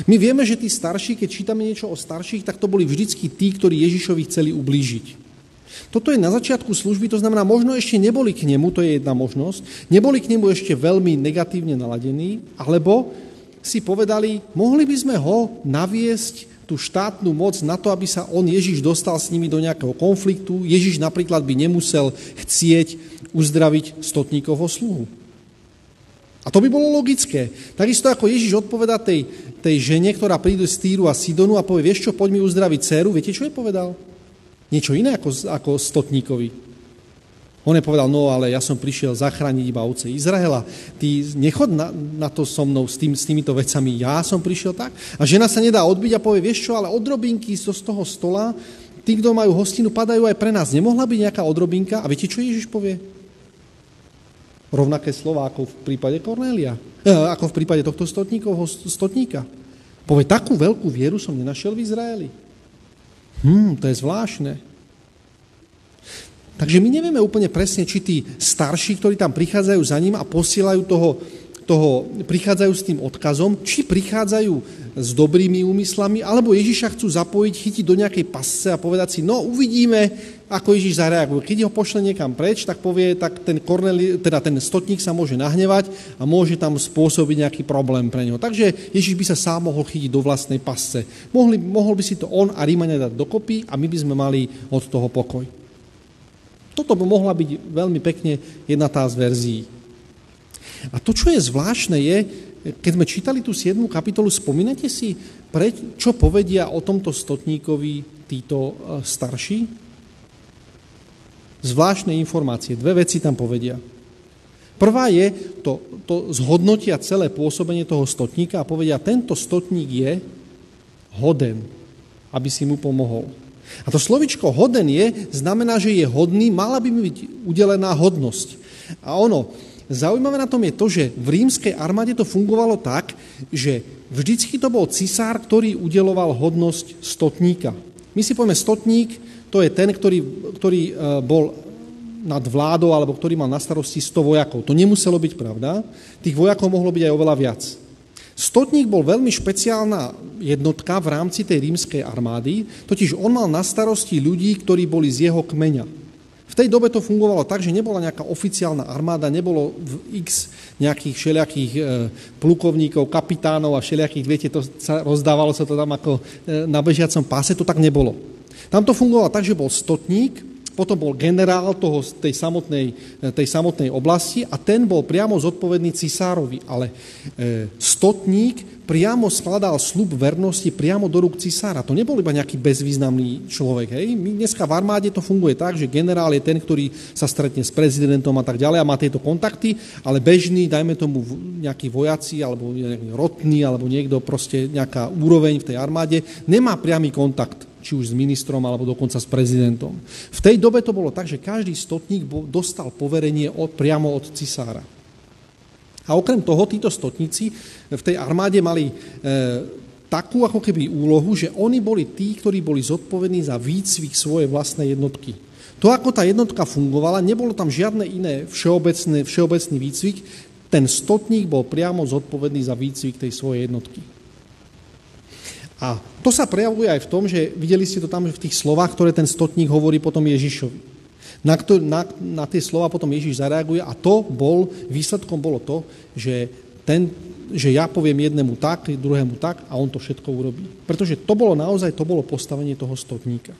My vieme, že tí starší, keď čítame niečo o starších, tak to boli vždycky tí, ktorí Ježišovi chceli ublížiť. Toto je na začiatku služby, to znamená, možno ešte neboli k nemu, to je jedna možnosť, neboli k nemu ešte veľmi negatívne naladení, alebo si povedali, mohli by sme ho naviesť tú štátnu moc na to, aby sa on Ježiš dostal s nimi do nejakého konfliktu. Ježiš napríklad by nemusel chcieť uzdraviť stotníkovho sluhu. A to by bolo logické. Takisto ako Ježiš odpoveda tej, tej žene, ktorá príde z Týru a Sidonu a povie, vieš čo, poď mi uzdraviť dceru. Viete, čo je povedal? Niečo iné ako, ako stotníkovi. On je povedal, no ale ja som prišiel zachrániť iba ovce Izraela. Ty nechod na, na to so mnou s, tým, s týmito vecami. Ja som prišiel tak. A žena sa nedá odbiť a povie, vieš čo, ale odrobinky z toho stola, tí, kto majú hostinu, padajú aj pre nás. Nemohla byť nejaká odrobinka? A viete, čo Ježiš povie? Rovnaké slova ako v prípade Kornélia, eh, ako v prípade tohto stotníkovho stotníka. Povie, takú veľkú vieru som nenašiel v Izraeli. Hm, to je zvláštne. Takže my nevieme úplne presne, či tí starší, ktorí tam prichádzajú za ním a posielajú toho toho prichádzajú s tým odkazom, či prichádzajú s dobrými úmyslami, alebo Ježiša chcú zapojiť, chytiť do nejakej pasce a povedať si, no uvidíme, ako Ježiš zareaguje. Keď ho pošle niekam preč, tak povie, tak ten, Korneli, teda ten stotník sa môže nahnevať a môže tam spôsobiť nejaký problém pre neho. Takže Ježiš by sa sám mohol chytiť do vlastnej pasce. Mohli, mohol by si to on a Rímania dať dokopy a my by sme mali od toho pokoj. Toto by mohla byť veľmi pekne jedna tá z verzií. A to, čo je zvláštne, je, keď sme čítali tú 7. kapitolu, spomínate si, pre, čo povedia o tomto stotníkovi títo e, starší? Zvláštne informácie, dve veci tam povedia. Prvá je, to, to zhodnotia celé pôsobenie toho stotníka a povedia, tento stotník je hoden, aby si mu pomohol. A to slovičko hoden je, znamená, že je hodný, mala by mu byť udelená hodnosť. A ono, Zaujímavé na tom je to, že v rímskej armáde to fungovalo tak, že vždycky to bol cisár, ktorý udeloval hodnosť stotníka. My si povieme, stotník to je ten, ktorý, ktorý e, bol nad vládou alebo ktorý mal na starosti 100 vojakov. To nemuselo byť pravda. Tých vojakov mohlo byť aj oveľa viac. Stotník bol veľmi špeciálna jednotka v rámci tej rímskej armády, totiž on mal na starosti ľudí, ktorí boli z jeho kmeňa. V tej dobe to fungovalo tak, že nebola nejaká oficiálna armáda, nebolo v x nejakých všelijakých e, plukovníkov, kapitánov a všelijakých, viete, to sa rozdávalo sa to tam ako e, na bežiacom páse, to tak nebolo. Tam to fungovalo tak, že bol stotník potom bol generál toho, tej, samotnej, tej samotnej oblasti a ten bol priamo zodpovedný cisárovi. Ale e, stotník priamo skladal slub vernosti priamo do rúk cisára. To nebol iba nejaký bezvýznamný človek. Hej? My dneska v armáde to funguje tak, že generál je ten, ktorý sa stretne s prezidentom a tak ďalej a má tieto kontakty, ale bežný, dajme tomu nejakí vojaci alebo rotný alebo niekto proste nejaká úroveň v tej armáde, nemá priamy kontakt či už s ministrom, alebo dokonca s prezidentom. V tej dobe to bolo tak, že každý stotník dostal poverenie od, priamo od cisára. A okrem toho, títo stotníci v tej armáde mali e, takú ako keby úlohu, že oni boli tí, ktorí boli zodpovední za výcvik svojej vlastnej jednotky. To, ako tá jednotka fungovala, nebolo tam žiadne iné všeobecné, všeobecný výcvik, ten stotník bol priamo zodpovedný za výcvik tej svojej jednotky. A to sa prejavuje aj v tom, že videli ste to tam v tých slovách, ktoré ten stotník hovorí potom Ježišovi. Na, to, na, na tie slova potom Ježiš zareaguje a to bol, výsledkom bolo to, že, ten, že ja poviem jednému tak, druhému tak a on to všetko urobí. Pretože to bolo naozaj, to bolo postavenie toho stotníka.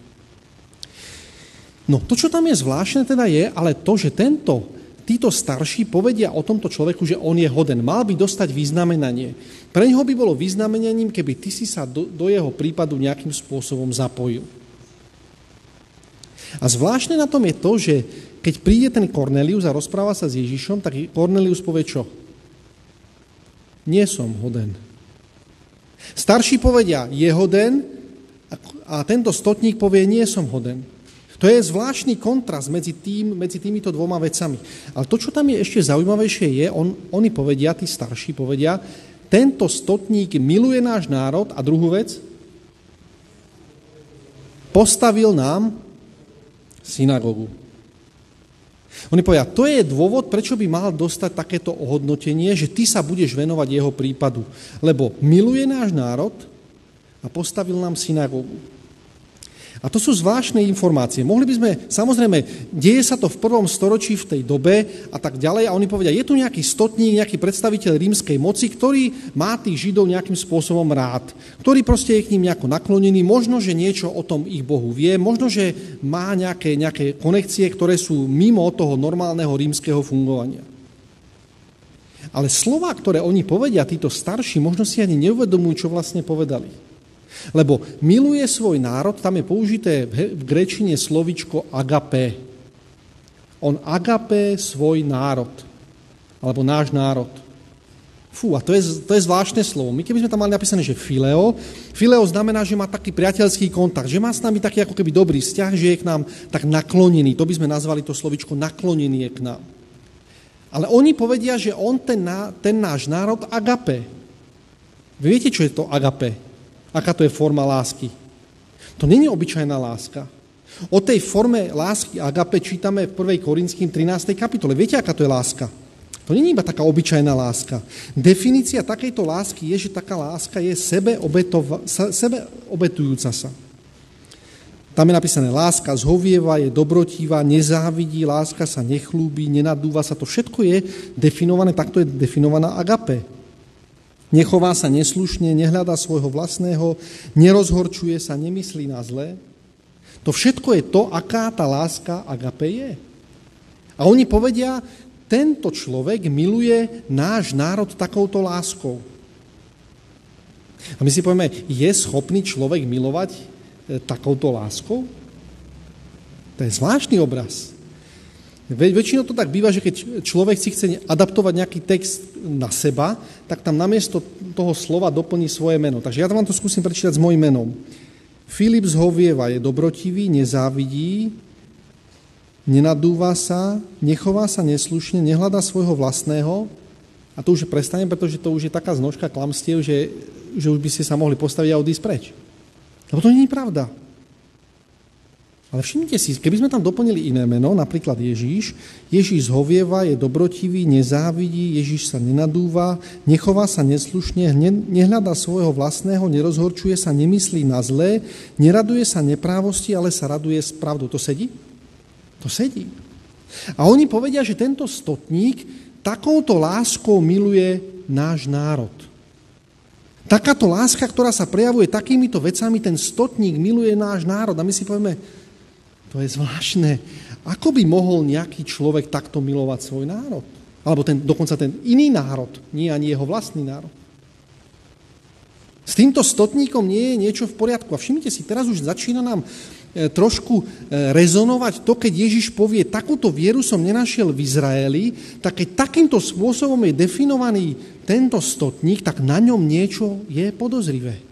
No to, čo tam je zvláštne teda je, ale to, že tento títo starší povedia o tomto človeku, že on je hoden. Mal by dostať vyznamenanie. Pre neho by bolo vyznamenaním, keby ty si sa do, do jeho prípadu nejakým spôsobom zapojil. A zvláštne na tom je to, že keď príde ten Kornelius a rozpráva sa s Ježišom, tak Kornelius povie čo? Nie som hoden. Starší povedia, je hoden a tento stotník povie, nie som hoden. To je zvláštny kontrast medzi, tým, medzi týmito dvoma vecami. Ale to, čo tam je ešte zaujímavejšie, je, on, oni povedia, tí starší povedia, tento stotník miluje náš národ a druhú vec, postavil nám synagogu. Oni povedia, to je dôvod, prečo by mal dostať takéto ohodnotenie, že ty sa budeš venovať jeho prípadu. Lebo miluje náš národ a postavil nám synagogu. A to sú zvláštne informácie. Mohli by sme, samozrejme, deje sa to v prvom storočí v tej dobe a tak ďalej a oni povedia, je tu nejaký stotník, nejaký predstaviteľ rímskej moci, ktorý má tých Židov nejakým spôsobom rád, ktorý proste je k ním nejako naklonený, možno, že niečo o tom ich Bohu vie, možno, že má nejaké, nejaké konekcie, ktoré sú mimo toho normálneho rímskeho fungovania. Ale slova, ktoré oni povedia, títo starší, možno si ani neuvedomujú, čo vlastne povedali. Lebo miluje svoj národ, tam je použité v grečine slovičko agape. On agape svoj národ, alebo náš národ. Fú, a to je, to je zvláštne slovo. My keby sme tam mali napísané, že fileo, fileo znamená, že má taký priateľský kontakt, že má s nami taký ako keby dobrý vzťah, že je k nám tak naklonený. To by sme nazvali to slovičko naklonený je k nám. Ale oni povedia, že on, ten, ten náš národ, agape. Vy viete, čo je to agape? Aká to je forma lásky? To není obyčajná láska. O tej forme lásky agape čítame v 1. Korinským 13. kapitole. Viete, aká to je láska? To není iba taká obyčajná láska. Definícia takejto lásky je, že taká láska je sebe, obetova, sebe obetujúca sa. Tam je napísané, láska zhovieva, je dobrotivá, nezávidí, láska sa nechlúbi, nenadúva sa. To všetko je definované, takto je definovaná agape. Nechová sa neslušne, nehľadá svojho vlastného, nerozhorčuje sa, nemyslí na zlé. To všetko je to, aká tá láska agape je. A oni povedia, tento človek miluje náš národ takouto láskou. A my si povieme, je schopný človek milovať e, takouto láskou? To je zvláštny obraz. Väčšinou to tak býva, že keď človek si chce adaptovať nejaký text na seba, tak tam namiesto toho slova doplní svoje meno. Takže ja vám to skúsim prečítať s mojim menom. Filip z Hovieva je dobrotivý, nezávidí, nenadúva sa, nechová sa neslušne, nehľadá svojho vlastného, a to už prestane, pretože to už je taká znožka klamstiev, že, že už by ste sa mohli postaviť a odísť preč. Lebo to nie je pravda. Ale všimnite si, keby sme tam doplnili iné meno, napríklad Ježíš, Ježíš zhovieva, je dobrotivý, nezávidí, Ježíš sa nenadúva, nechová sa neslušne, nehľadá svojho vlastného, nerozhorčuje sa, nemyslí na zlé, neraduje sa neprávosti, ale sa raduje s pravdou. To sedí? To sedí. A oni povedia, že tento stotník takouto láskou miluje náš národ. Takáto láska, ktorá sa prejavuje takýmito vecami, ten stotník miluje náš národ. A my si povieme, To je zvláštne. Ako by mohol nejaký človek takto milovať svoj národ? Alebo ten, dokonca ten iný národ, nie ani jeho vlastný národ. S týmto stotníkom nie je niečo v poriadku. A všimnite si, teraz už začína nám e, trošku e, rezonovať to, keď Ježiš povie, takúto vieru som nenašiel v Izraeli, tak keď takýmto spôsobom je definovaný tento stotník, tak na ňom niečo je podozrivé.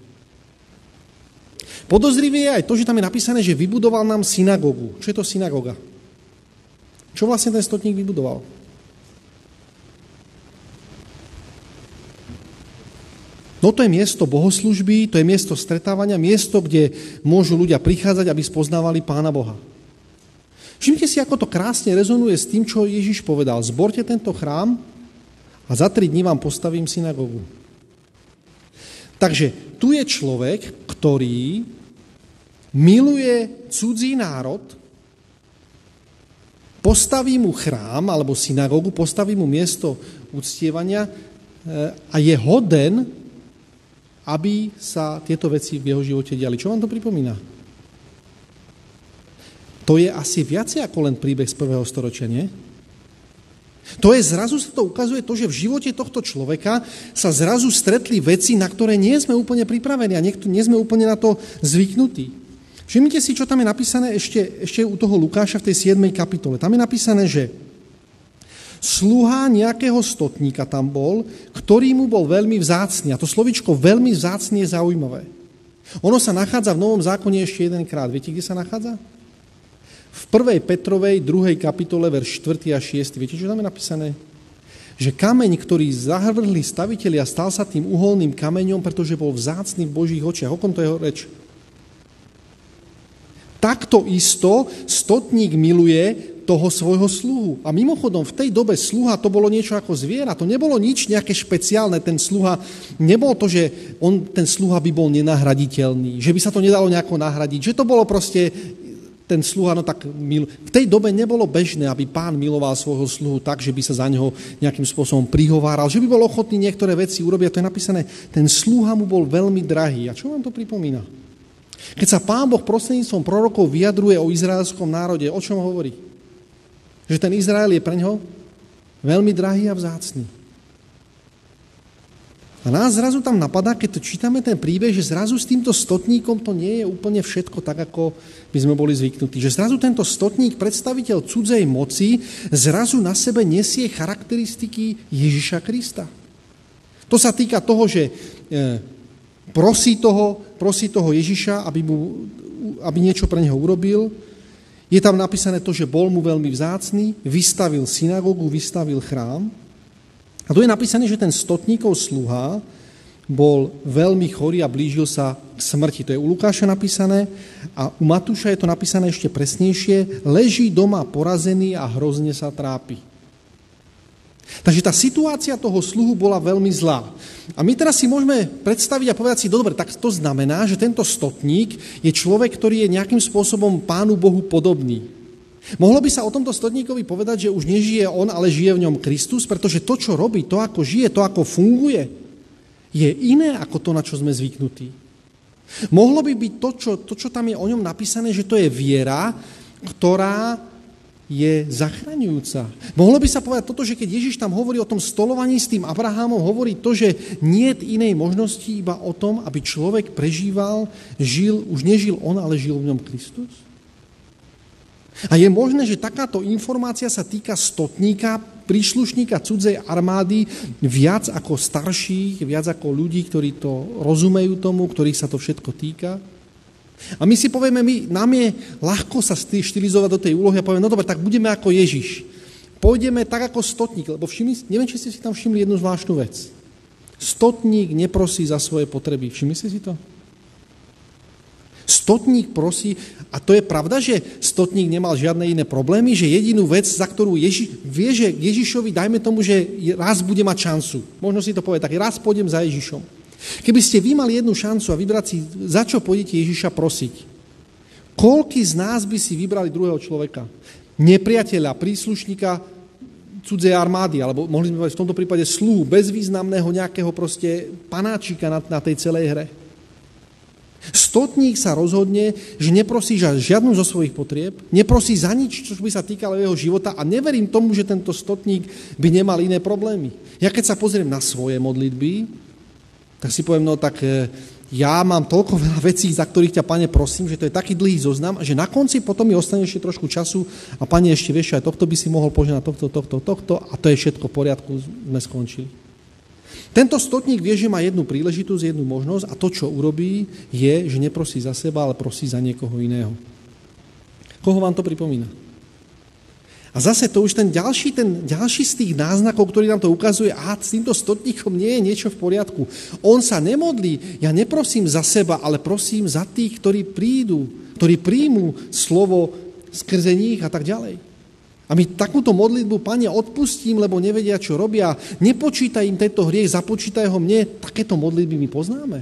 Podozrivé je aj to, že tam je napísané, že vybudoval nám synagogu. Čo je to synagoga? Čo vlastne ten stotník vybudoval? No to je miesto bohoslužby, to je miesto stretávania, miesto, kde môžu ľudia prichádzať, aby spoznávali Pána Boha. Všimte si, ako to krásne rezonuje s tým, čo Ježiš povedal. Zborte tento chrám a za tri dní vám postavím synagogu. Takže tu je človek, ktorý miluje cudzí národ, postaví mu chrám alebo synagogu, postaví mu miesto uctievania eh, a je hoden aby sa tieto veci v jeho živote diali. Čo vám to pripomína? To je asi viacej ako len príbeh z prvého storočia, nie? To je, zrazu sa to ukazuje to, že v živote tohto človeka sa zrazu stretli veci, na ktoré nie sme úplne pripravení a nie sme úplne na to zvyknutí. Všimnite si, čo tam je napísané ešte, ešte u toho Lukáša v tej 7. kapitole. Tam je napísané, že Sluha nejakého stotníka tam bol, ktorý mu bol veľmi vzácný. A to slovičko veľmi vzácný je zaujímavé. Ono sa nachádza v Novom zákone ešte jedenkrát. Viete, kde sa nachádza? V 1. Petrovej 2. kapitole, verš 4. a 6. Viete, čo tam je napísané? Že kameň, ktorý zahrvli a stal sa tým uholným kameňom, pretože bol vzácný v Božích očiach. O kom to je reč? Takto isto stotník miluje toho svojho sluhu. A mimochodom, v tej dobe sluha to bolo niečo ako zviera, to nebolo nič nejaké špeciálne, ten sluha, nebolo to, že on, ten sluha by bol nenahraditeľný, že by sa to nedalo nejako nahradiť, že to bolo proste ten sluha, no tak mil... V tej dobe nebolo bežné, aby pán miloval svojho sluhu tak, že by sa za neho nejakým spôsobom prihováral, že by bol ochotný niektoré veci urobiť. A to je napísané, ten sluha mu bol veľmi drahý. A čo vám to pripomína? Keď sa pán Boh prostredníctvom prorokov vyjadruje o izraelskom národe, o čom hovorí? Že ten Izrael je pre ňo veľmi drahý a vzácný. A nás zrazu tam napadá, keď to čítame ten príbeh, že zrazu s týmto stotníkom to nie je úplne všetko tak, ako by sme boli zvyknutí. Že zrazu tento stotník, predstaviteľ cudzej moci, zrazu na sebe nesie charakteristiky Ježiša Krista. To sa týka toho, že e, prosí toho, prosí toho Ježiša, aby, mu, aby niečo pre neho urobil, je tam napísané to, že bol mu veľmi vzácný, vystavil synagógu, vystavil chrám. A tu je napísané, že ten stotníkov sluha bol veľmi chorý a blížil sa k smrti. To je u Lukáša napísané a u Matúša je to napísané ešte presnejšie. Leží doma porazený a hrozne sa trápi. Takže tá situácia toho sluhu bola veľmi zlá. A my teraz si môžeme predstaviť a povedať si, dobre, tak to znamená, že tento stotník je človek, ktorý je nejakým spôsobom Pánu Bohu podobný. Mohlo by sa o tomto stotníkovi povedať, že už nežije on, ale žije v ňom Kristus, pretože to, čo robí, to, ako žije, to, ako funguje, je iné ako to, na čo sme zvyknutí. Mohlo by byť to, čo, to, čo tam je o ňom napísané, že to je viera, ktorá je zachraňujúca. Mohlo by sa povedať toto, že keď Ježiš tam hovorí o tom stolovaní s tým Abrahamom, hovorí to, že nie je inej možnosti iba o tom, aby človek prežíval, žil, už nežil on, ale žil v ňom Kristus? A je možné, že takáto informácia sa týka stotníka, príslušníka cudzej armády viac ako starších, viac ako ľudí, ktorí to rozumejú tomu, ktorých sa to všetko týka? A my si povieme, my, nám je ľahko sa štilizovať do tej úlohy a povieme, no dobre, tak budeme ako Ježiš. Pôjdeme tak ako stotník, lebo všimli, neviem, či ste si tam všimli jednu zvláštnu vec. Stotník neprosí za svoje potreby. Všimli ste si to? Stotník prosí, a to je pravda, že stotník nemal žiadne iné problémy, že jedinú vec, za ktorú Ježi, vie, že Ježišovi, dajme tomu, že raz bude mať šancu. Možno si to povie, tak raz pôjdem za Ježišom. Keby ste vy mali jednu šancu a vybrať si, za čo pôjdete Ježiša prosiť, koľký z nás by si vybrali druhého človeka? Nepriateľa, príslušníka cudzej armády, alebo mohli sme povedať v tomto prípade slú, bezvýznamného nejakého proste panáčika na, na tej celej hre. Stotník sa rozhodne, že neprosí žiadnu zo svojich potrieb, neprosí za nič, čo by sa týkalo jeho života a neverím tomu, že tento stotník by nemal iné problémy. Ja keď sa pozriem na svoje modlitby, tak si poviem, no tak e, ja mám toľko veľa vecí, za ktorých ťa, pane, prosím, že to je taký dlhý zoznam, že na konci potom mi ostane ešte trošku času a, pane, ešte vieš, aj tohto by si mohol požiadať, tohto, tohto, tohto a to je všetko v poriadku, sme skončili. Tento stotník vie, že má jednu príležitosť, jednu možnosť a to, čo urobí, je, že neprosí za seba, ale prosí za niekoho iného. Koho vám to pripomína? A zase to už ten ďalší, ten ďalší z tých náznakov, ktorý nám to ukazuje, a s týmto stotníkom nie je niečo v poriadku. On sa nemodlí, ja neprosím za seba, ale prosím za tých, ktorí prídu, ktorí príjmú slovo skrze nich a tak ďalej. A my takúto modlitbu, Pane, odpustím, lebo nevedia, čo robia. Nepočítaj im tento hriech, započítaj ho mne. Takéto modlitby my poznáme.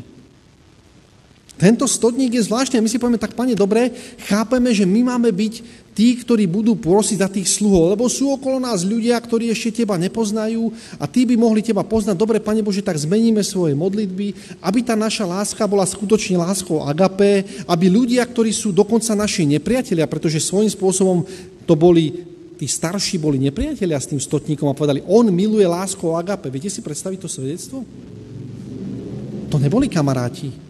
Tento stodník je zvláštny. My si povieme, tak pane, dobre, chápeme, že my máme byť tí, ktorí budú prosiť za tých sluhov, lebo sú okolo nás ľudia, ktorí ešte teba nepoznajú a tí by mohli teba poznať. Dobre, pane Bože, tak zmeníme svoje modlitby, aby tá naša láska bola skutočne láskou agapé, aby ľudia, ktorí sú dokonca naši nepriatelia, pretože svojím spôsobom to boli tí starší boli nepriatelia s tým stotníkom a povedali, on miluje lásku o agape. Viete si predstaviť to svedectvo? To neboli kamaráti.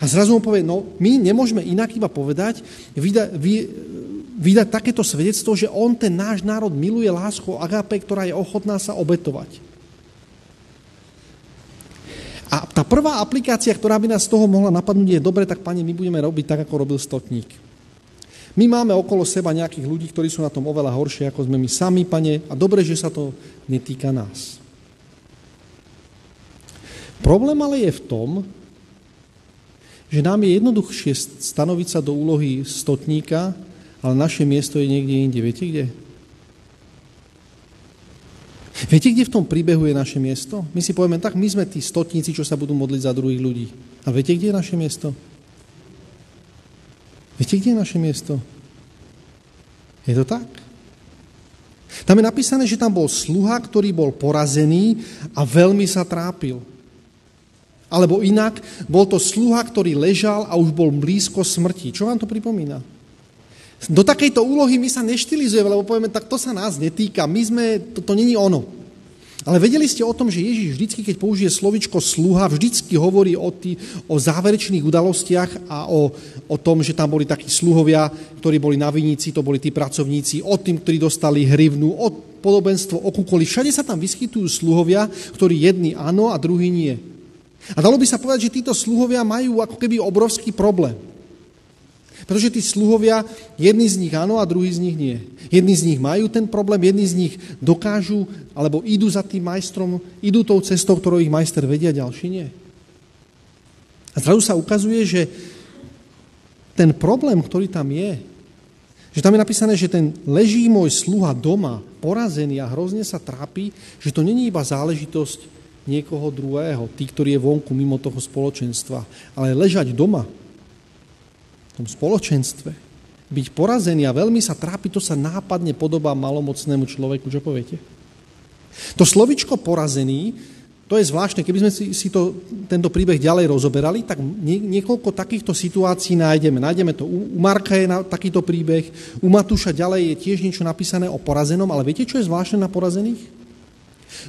A zrazu mu povie, no my nemôžeme inak iba povedať, vyda, vy, vydať takéto svedectvo, že on, ten náš národ, miluje lásku o agape, ktorá je ochotná sa obetovať. A tá prvá aplikácia, ktorá by nás z toho mohla napadnúť, je dobre, tak pani, my budeme robiť tak, ako robil stotník. My máme okolo seba nejakých ľudí, ktorí sú na tom oveľa horšie, ako sme my sami, pane, a dobre, že sa to netýka nás. Problém ale je v tom, že nám je jednoduchšie stanoviť sa do úlohy stotníka, ale naše miesto je niekde inde. Viete kde? Viete, kde v tom príbehu je naše miesto? My si povieme, tak my sme tí stotníci, čo sa budú modliť za druhých ľudí. A viete, kde je naše miesto? Viete, kde je naše miesto? Je to tak? Tam je napísané, že tam bol sluha, ktorý bol porazený a veľmi sa trápil. Alebo inak, bol to sluha, ktorý ležal a už bol blízko smrti. Čo vám to pripomína? Do takejto úlohy my sa neštilizujeme, lebo povieme, tak to sa nás netýka, my sme, to, to není ono. Ale vedeli ste o tom, že Ježiš vždycky, keď použije slovičko sluha, vždycky hovorí o, tý, o záverečných udalostiach a o, o tom, že tam boli takí sluhovia, ktorí boli na vinici, to boli tí pracovníci, o tým, ktorí dostali hrivnu, o podobenstvo, o kukoli. Všade sa tam vyskytujú sluhovia, ktorí jedni áno a druhý nie. A dalo by sa povedať, že títo sluhovia majú ako keby obrovský problém. Pretože tí sluhovia, jedni z nich áno a druhý z nich nie. Jedni z nich majú ten problém, jedni z nich dokážu, alebo idú za tým majstrom, idú tou cestou, ktorou ich majster vedia, ďalší nie. A zrazu sa ukazuje, že ten problém, ktorý tam je, že tam je napísané, že ten leží môj sluha doma, porazený a hrozne sa trápi, že to není iba záležitosť niekoho druhého, tí, ktorý je vonku mimo toho spoločenstva, ale ležať doma tom spoločenstve, byť porazený a veľmi sa trápi, to sa nápadne podobá malomocnému človeku. Čo poviete? To slovičko porazený, to je zvláštne, keby sme si to, tento príbeh ďalej rozoberali, tak nie, niekoľko takýchto situácií nájdeme. Nájdeme to, u, u Marka je na, takýto príbeh, u Matúša ďalej je tiež niečo napísané o porazenom, ale viete, čo je zvláštne na porazených?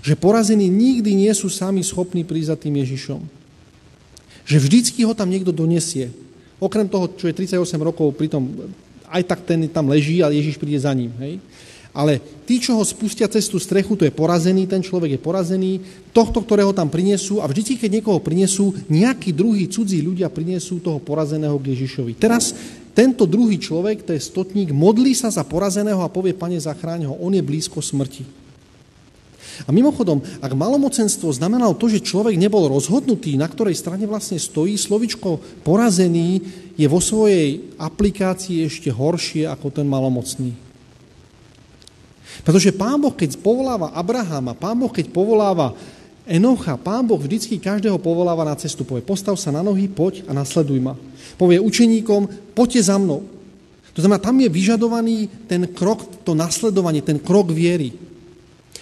Že porazení nikdy nie sú sami schopní prísť za tým Ježišom. Že vždycky ho tam niekto donesie. Okrem toho, čo je 38 rokov, pritom aj tak ten tam leží a Ježiš príde za ním. Hej? Ale tí, čo ho spustia cez tú strechu, to je porazený, ten človek je porazený, tohto, ktorého tam prinesú a vždy, keď niekoho prinesú, nejakí druhí cudzí ľudia prinesú toho porazeného k Ježišovi. Teraz tento druhý človek, to je stotník, modlí sa za porazeného a povie, pane, zachráň ho, on je blízko smrti. A mimochodom, ak malomocenstvo znamenalo to, že človek nebol rozhodnutý, na ktorej strane vlastne stojí, slovičko porazený je vo svojej aplikácii ešte horšie ako ten malomocný. Pretože Pán Boh, keď povoláva Abrahama, Pán Boh, keď povoláva Enocha, Pán Boh vždycky každého povoláva na cestu. Povie, postav sa na nohy, poď a nasleduj ma. Povie učeníkom, poďte za mnou. To znamená, tam je vyžadovaný ten krok, to nasledovanie, ten krok viery.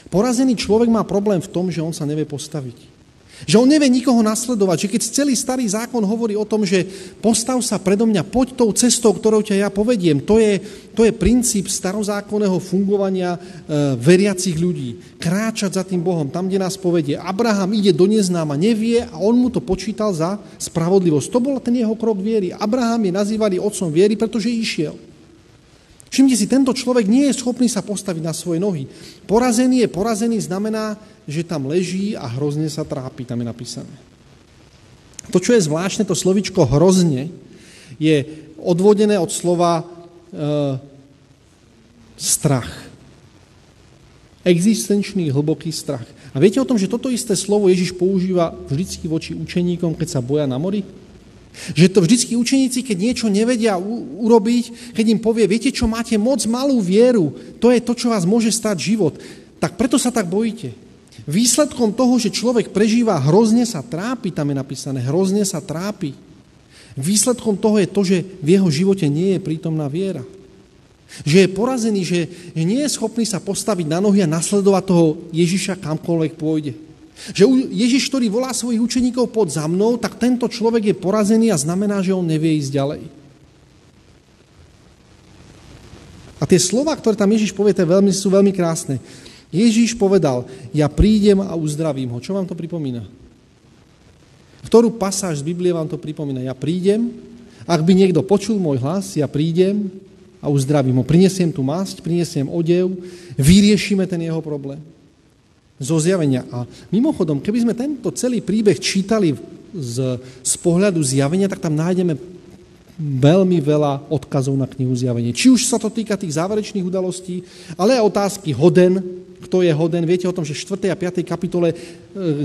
Porazený človek má problém v tom, že on sa nevie postaviť. Že on nevie nikoho nasledovať, že keď celý starý zákon hovorí o tom, že postav sa predo mňa, poď tou cestou, ktorou ťa ja povediem, to je, to je princíp starozákonného fungovania e, veriacich ľudí. Kráčať za tým Bohom, tam, kde nás povedie. Abraham ide do neznáma, nevie a on mu to počítal za spravodlivosť. To bol ten jeho krok viery. Abraham je nazývaný otcom viery, pretože išiel. Všimte si, tento človek nie je schopný sa postaviť na svoje nohy. Porazený je porazený znamená, že tam leží a hrozne sa trápi, tam je napísané. To, čo je zvláštne, to slovičko hrozne, je odvodené od slova e, strach. Existenčný hlboký strach. A viete o tom, že toto isté slovo Ježiš používa vždycky voči učeníkom, keď sa boja na mori? Že to vždycky učeníci, keď niečo nevedia u- urobiť, keď im povie, viete čo, máte moc malú vieru, to je to, čo vás môže stať život, tak preto sa tak bojíte. Výsledkom toho, že človek prežíva, hrozne sa trápi, tam je napísané, hrozne sa trápi. Výsledkom toho je to, že v jeho živote nie je prítomná viera. Že je porazený, že nie je schopný sa postaviť na nohy a nasledovať toho Ježiša kamkoľvek pôjde. Že Ježiš, ktorý volá svojich učeníkov pod za mnou, tak tento človek je porazený a znamená, že on nevie ísť ďalej. A tie slova, ktoré tam Ježiš povie, veľmi, sú veľmi krásne. Ježiš povedal, ja prídem a uzdravím ho. Čo vám to pripomína? Ktorú pasáž z Biblie vám to pripomína? Ja prídem, ak by niekto počul môj hlas, ja prídem a uzdravím ho. Prinesiem tu masť, prinesiem odev, vyriešime ten jeho problém zo zjavenia. A mimochodom, keby sme tento celý príbeh čítali z, z pohľadu zjavenia, tak tam nájdeme veľmi veľa odkazov na knihu zjavenie. Či už sa to týka tých záverečných udalostí, ale aj otázky hoden, kto je hoden. Viete o tom, že v 4. a 5. kapitole e,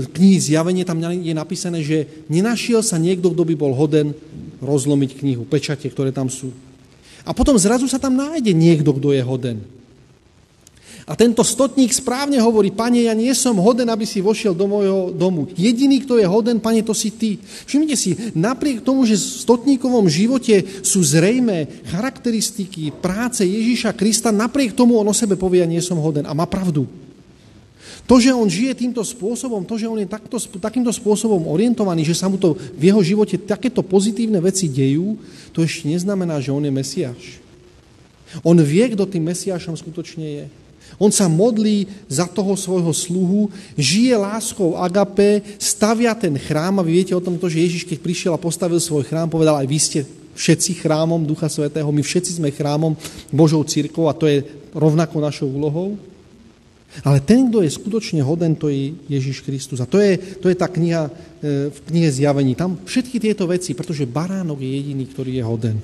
knihy zjavenie tam je napísané, že nenašiel sa niekto, kto by bol hoden rozlomiť knihu, pečate, ktoré tam sú. A potom zrazu sa tam nájde niekto, kto je hoden. A tento stotník správne hovorí, pane, ja nie som hoden, aby si vošiel do môjho domu. Jediný, kto je hoden, pane, to si ty. Všimnite si, napriek tomu, že v stotníkovom živote sú zrejme charakteristiky práce Ježíša Krista, napriek tomu on o sebe povie, ja nie som hoden. A má pravdu. To, že on žije týmto spôsobom, to, že on je takto, takýmto spôsobom orientovaný, že sa mu to v jeho živote takéto pozitívne veci dejú, to ešte neznamená, že on je Mesiáš. On vie, kto tým Mesiášom skutočne je. On sa modlí za toho svojho sluhu, žije láskou agape, stavia ten chrám a vy viete o tom, že Ježiš, keď prišiel a postavil svoj chrám, povedal, aj vy ste všetci chrámom Ducha Svetého, my všetci sme chrámom Božou církou a to je rovnako našou úlohou. Ale ten, kto je skutočne hoden, to je Ježiš Kristus. A to je, to je tá kniha e, v knihe zjavení. Tam všetky tieto veci, pretože baránok je jediný, ktorý je hoden.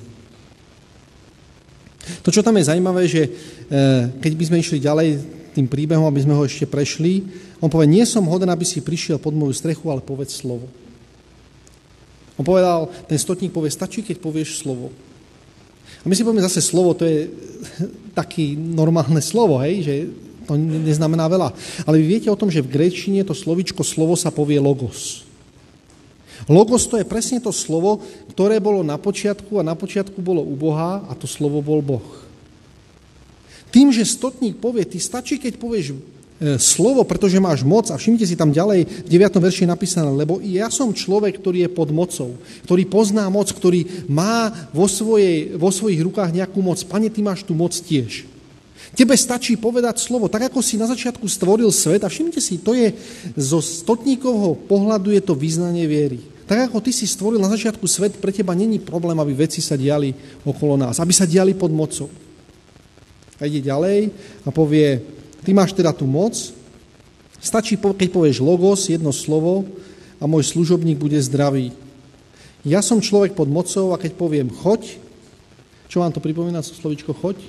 To, čo tam je zaujímavé, že eh, keď by sme išli ďalej tým príbehom, aby sme ho ešte prešli, on povie, nie som hoden, aby si prišiel pod moju strechu, ale povedz slovo. On povedal, ten stotník povie, stačí, keď povieš slovo. A my si povieme zase slovo, to je taký normálne slovo, hej, že to neznamená veľa. Ale vy viete o tom, že v gréčine to slovičko slovo sa povie logos. Logos to je presne to slovo, ktoré bolo na počiatku a na počiatku bolo u Boha a to slovo bol Boh. Tým, že stotník povie, ty stačí, keď povieš e, slovo, pretože máš moc, a všimte si tam ďalej v 9. verši napísané, lebo ja som človek, ktorý je pod mocou, ktorý pozná moc, ktorý má vo, svojej, vo svojich rukách nejakú moc. Pane, ty máš tú moc tiež. Tebe stačí povedať slovo, tak ako si na začiatku stvoril svet, a všimte si, to je zo stotníkovho pohľadu je to význanie viery. Tak ako ty si stvoril na začiatku svet, pre teba není problém, aby veci sa diali okolo nás, aby sa diali pod mocou. A ide ďalej a povie, ty máš teda tú moc, stačí, keď povieš logos, jedno slovo a môj služobník bude zdravý. Ja som človek pod mocou a keď poviem choď, čo vám to pripomína, slovičko choď?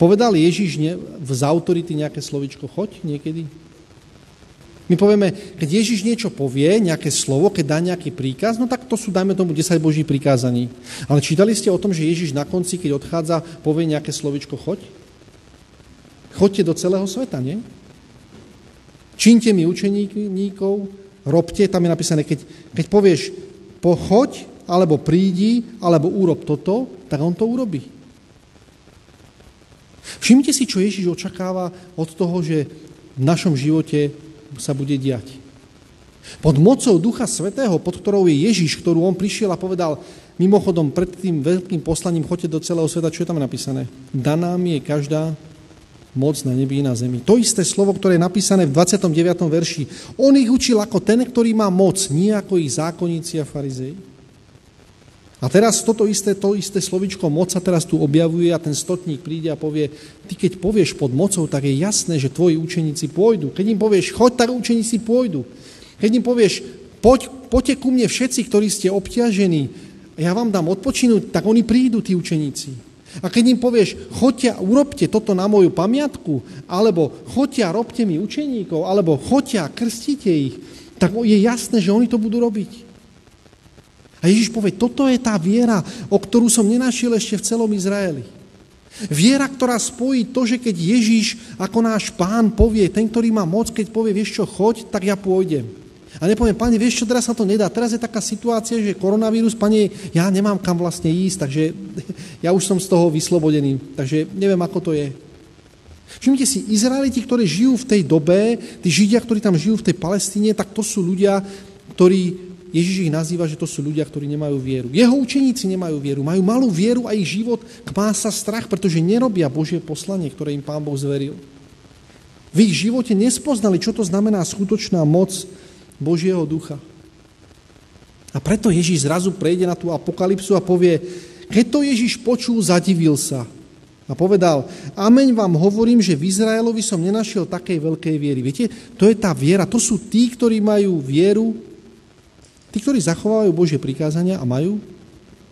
Povedal Ježiš ne, z autority nejaké slovičko choď niekedy? My povieme, keď Ježiš niečo povie, nejaké slovo, keď dá nejaký príkaz, no tak to sú, dajme tomu, 10 boží prikázaní. Ale čítali ste o tom, že Ježiš na konci, keď odchádza, povie nejaké slovičko choď? Choďte do celého sveta, nie? Čínte mi učeníkov, robte, tam je napísané, keď, keď povieš pochoď, alebo prídi, alebo urob toto, tak on to urobí. Všimnite si, čo Ježiš očakáva od toho, že v našom živote sa bude diať. Pod mocou Ducha Svetého, pod ktorou je Ježiš, ktorú on prišiel a povedal, mimochodom pred tým veľkým poslaním, choďte do celého sveta, čo je tam napísané? Daná mi je každá moc na nebi i na zemi. To isté slovo, ktoré je napísané v 29. verši. On ich učil ako ten, ktorý má moc, nie ako ich zákonníci a farizei. A teraz toto isté, to isté slovičko moc sa teraz tu objavuje a ten stotník príde a povie, ty keď povieš pod mocou, tak je jasné, že tvoji učeníci pôjdu. Keď im povieš, choď, tak učeníci pôjdu. Keď im povieš, poď, poďte ku mne všetci, ktorí ste obťažení, ja vám dám odpočinúť, tak oni prídu, tí učeníci. A keď im povieš, choďte urobte toto na moju pamiatku, alebo choďte a robte mi učeníkov, alebo choďte a krstite ich, tak je jasné, že oni to budú robiť. A Ježiš povie, toto je tá viera, o ktorú som nenašiel ešte v celom Izraeli. Viera, ktorá spojí to, že keď Ježiš ako náš pán povie, ten, ktorý má moc, keď povie, vieš čo, choď, tak ja pôjdem. A nepoviem, pane, vieš čo, teraz sa to nedá. Teraz je taká situácia, že koronavírus, pane, ja nemám kam vlastne ísť, takže ja už som z toho vyslobodený. Takže neviem, ako to je. Všimnite si, Izraeliti, ktorí žijú v tej dobe, tí Židia, ktorí tam žijú v tej Palestíne, tak to sú ľudia, ktorí, Ježiš ich nazýva, že to sú ľudia, ktorí nemajú vieru. Jeho učeníci nemajú vieru, majú malú vieru a ich život kmá sa strach, pretože nerobia Božie poslanie, ktoré im Pán Boh zveril. V ich živote nespoznali, čo to znamená skutočná moc Božieho ducha. A preto Ježíš zrazu prejde na tú apokalypsu a povie, keď to Ježíš počul, zadivil sa. A povedal, ameň vám hovorím, že v Izraelovi som nenašiel takej veľkej viery. Viete, to je tá viera, to sú tí, ktorí majú vieru, tí, ktorí zachovávajú Božie prikázania a majú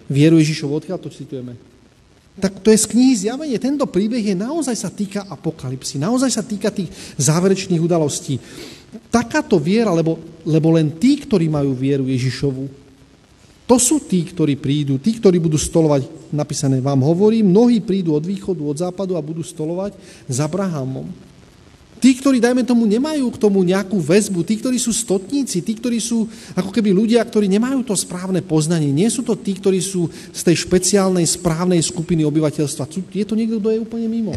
vieru Ježišovu. Odkiaľ to citujeme? Tak to je z knihy Zjavenie. Tento príbeh je naozaj sa týka apokalipsy, naozaj sa týka tých záverečných udalostí takáto viera, lebo, lebo len tí, ktorí majú vieru Ježišovu, to sú tí, ktorí prídu, tí, ktorí budú stolovať, napísané vám hovorím, mnohí prídu od východu, od západu a budú stolovať s Abrahamom. Tí, ktorí, dajme tomu, nemajú k tomu nejakú väzbu, tí, ktorí sú stotníci, tí, ktorí sú ako keby ľudia, ktorí nemajú to správne poznanie, nie sú to tí, ktorí sú z tej špeciálnej správnej skupiny obyvateľstva. Je to niekto, kto je úplne mimo.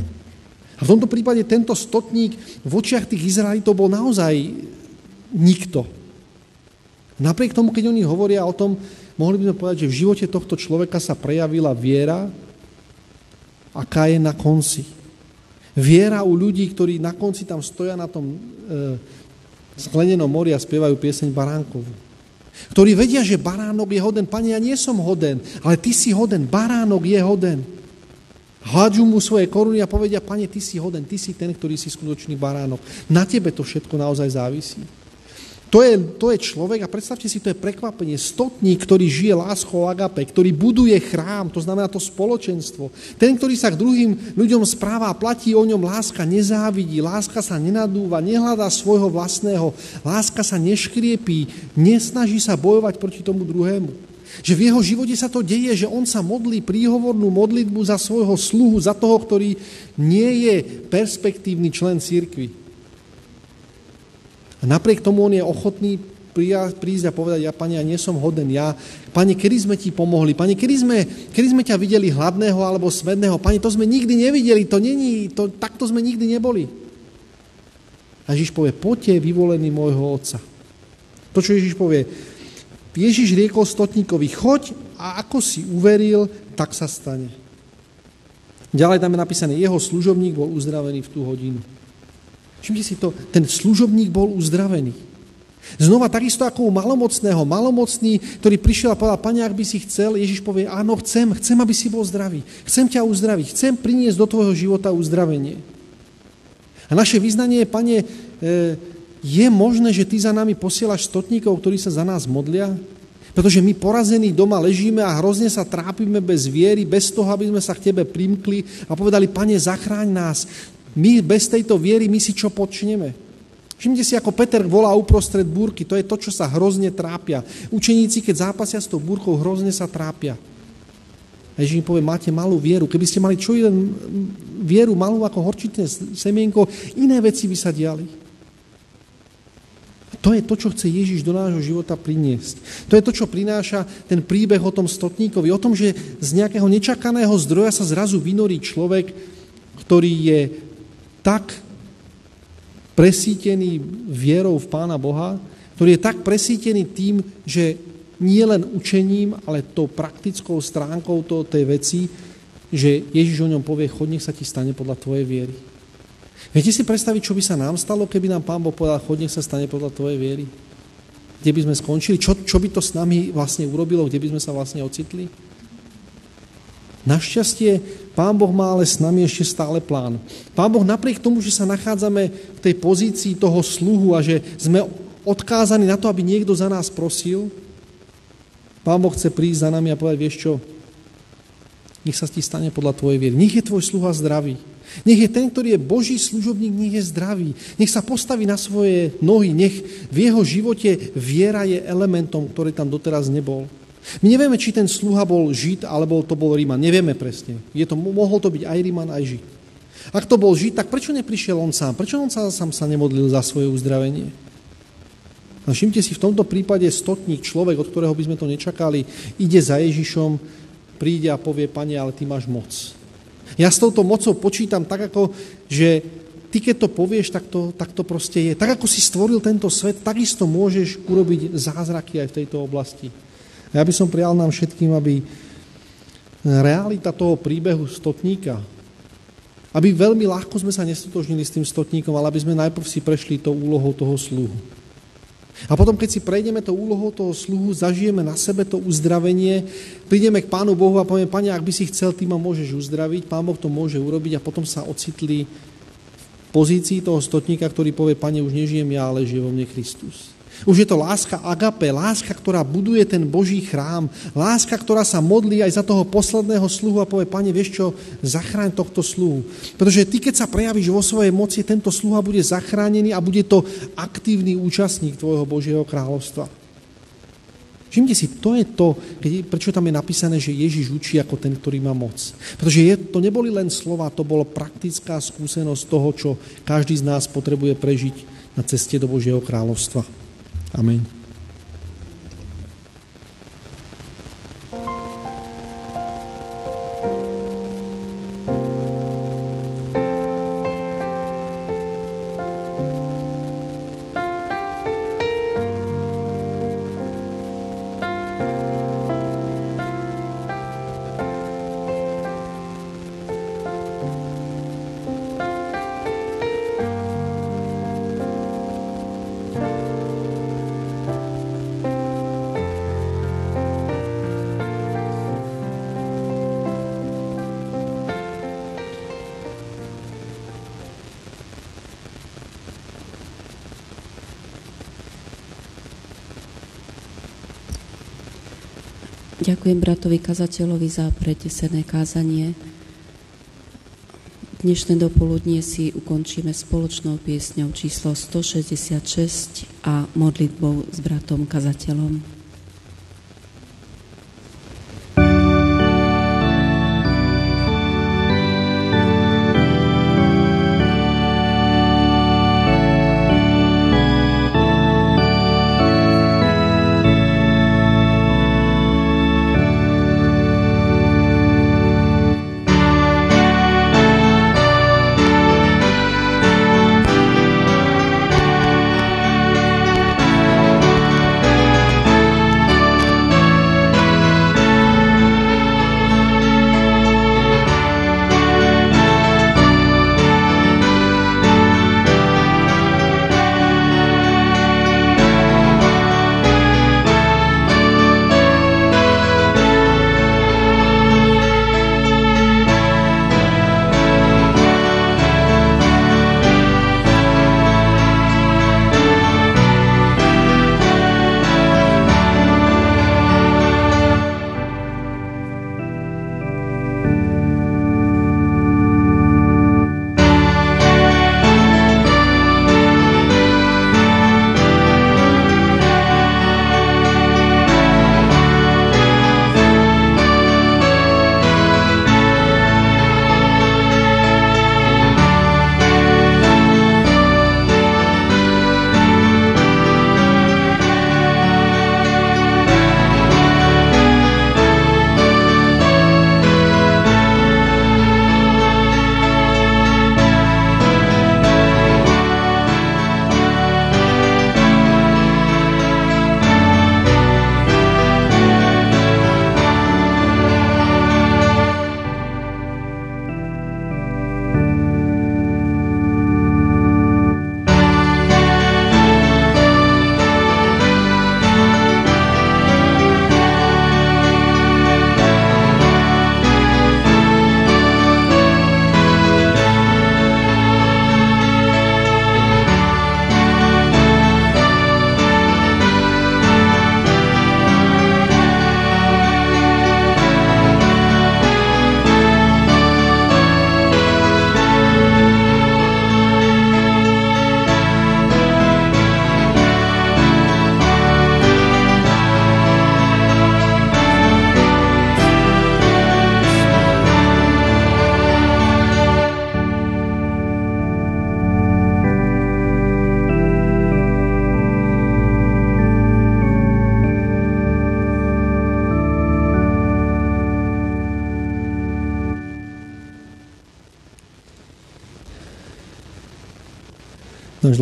A v tomto prípade tento stotník v očiach tých Izraelitov bol naozaj nikto. Napriek tomu, keď oni hovoria o tom, mohli by sme povedať, že v živote tohto človeka sa prejavila viera, aká je na konci. Viera u ľudí, ktorí na konci tam stoja na tom e, sklenenom mori a spievajú pieseň Baránkovú. Ktorí vedia, že baránok je hoden. Pane, ja nie som hoden, ale ty si hoden. Baránok je hoden. Hádžu mu svoje koruny a povedia, pane, ty si hoden, ty si ten, ktorý si skutočný baránok. Na tebe to všetko naozaj závisí. To je, to je človek a predstavte si, to je prekvapenie. Stotník, ktorý žije láskou agape, ktorý buduje chrám, to znamená to spoločenstvo. Ten, ktorý sa k druhým ľuďom správa platí o ňom láska, nezávidí, láska sa nenadúva, nehľadá svojho vlastného, láska sa neškriepí, nesnaží sa bojovať proti tomu druhému. Že v jeho živote sa to deje, že on sa modlí príhovornú modlitbu za svojho sluhu, za toho, ktorý nie je perspektívny člen církvy. A napriek tomu on je ochotný prísť a povedať, ja, pane, ja nie som hoden, ja, pane, kedy sme ti pomohli, pane, kedy sme, kedy sme ťa videli hladného alebo smedného, pane, to sme nikdy nevideli, to není, to, takto sme nikdy neboli. A Ježiš povie, poďte vyvolený môjho otca. To, čo Ježiš povie, Ježiš riekol stotníkovi, choď a ako si uveril, tak sa stane. Ďalej tam je napísané, jeho služobník bol uzdravený v tú hodinu. Všimte si to, ten služobník bol uzdravený. Znova takisto ako u malomocného. Malomocný, ktorý prišiel a povedal, pane, ak by si chcel, Ježiš povie, áno, chcem, chcem, aby si bol zdravý. Chcem ťa uzdraviť, chcem priniesť do tvojho života uzdravenie. A naše vyznanie je, pane, e, je možné, že ty za nami posielaš stotníkov, ktorí sa za nás modlia? Pretože my porazení doma ležíme a hrozne sa trápime bez viery, bez toho, aby sme sa k tebe primkli a povedali, pane, zachráň nás. My bez tejto viery, my si čo počneme? Všimte si, ako Peter volá uprostred búrky, to je to, čo sa hrozne trápia. Učeníci, keď zápasia s tou búrkou, hrozne sa trápia. A Ježiš im povie, máte malú vieru. Keby ste mali čo jeden vieru, malú ako horčitné semienko, iné veci by sa diali. To je to, čo chce Ježiš do nášho života priniesť. To je to, čo prináša ten príbeh o tom stotníkovi. O tom, že z nejakého nečakaného zdroja sa zrazu vynorí človek, ktorý je tak presítený vierou v Pána Boha, ktorý je tak presítený tým, že nie len učením, ale tou praktickou stránkou to, tej veci, že Ježiš o ňom povie, chod, nech sa ti stane podľa tvojej viery. Viete si predstaviť, čo by sa nám stalo, keby nám Pán Boh povedal, chod, nech sa stane podľa tvojej viery? Kde by sme skončili? Čo, čo by to s nami vlastne urobilo? Kde by sme sa vlastne ocitli? Našťastie Pán Boh má ale s nami ešte stále plán. Pán Boh napriek tomu, že sa nachádzame v tej pozícii toho sluhu a že sme odkázaní na to, aby niekto za nás prosil, Pán Boh chce prísť za nami a povedať, vieš čo, nech sa ti stane podľa tvojej viery. Nech je tvoj sluha zdravý. Nech je ten, ktorý je Boží služobník, nech je zdravý. Nech sa postaví na svoje nohy. Nech v jeho živote viera je elementom, ktorý tam doteraz nebol. My nevieme, či ten sluha bol Žid, alebo to bol Ríman. Nevieme presne. Je to, mohol to byť aj Ríman, aj Žid. Ak to bol Žid, tak prečo neprišiel on sám? Prečo on sa, sám sa nemodlil za svoje uzdravenie? A všimte si, v tomto prípade stotník, človek, od ktorého by sme to nečakali, ide za Ježišom, príde a povie, pane, ale ty máš moc. Ja s touto mocou počítam tak, ako, že ty keď to povieš, tak to, tak to proste je. Tak ako si stvoril tento svet, takisto môžeš urobiť zázraky aj v tejto oblasti. A ja by som prijal nám všetkým, aby realita toho príbehu stotníka, aby veľmi ľahko sme sa nestotožnili s tým stotníkom, ale aby sme najprv si prešli tou úlohou toho sluhu. A potom, keď si prejdeme tou úlohou toho sluhu, zažijeme na sebe to uzdravenie, prídeme k Pánu Bohu a povieme, Pane, ak by si chcel, ty ma môžeš uzdraviť, Pán Boh to môže urobiť a potom sa ocitli v pozícii toho stotníka, ktorý povie, Pane, už nežijem ja, ale žije vo mne Kristus. Už je to láska agape, láska, ktorá buduje ten Boží chrám, láska, ktorá sa modlí aj za toho posledného sluhu a povie, pane, vieš čo, zachráň tohto sluhu. Pretože ty, keď sa prejavíš vo svojej moci, tento sluha bude zachránený a bude to aktívny účastník tvojho Božieho kráľovstva. Všimte si, to je to, prečo tam je napísané, že Ježiš učí ako ten, ktorý má moc. Pretože je, to neboli len slova, to bolo praktická skúsenosť toho, čo každý z nás potrebuje prežiť na ceste do Božieho kráľovstva. Amém. Ďakujem bratovi kazateľovi za pretesené kázanie. Dnešné dopoludnie si ukončíme spoločnou piesňou číslo 166 a modlitbou s bratom kazateľom.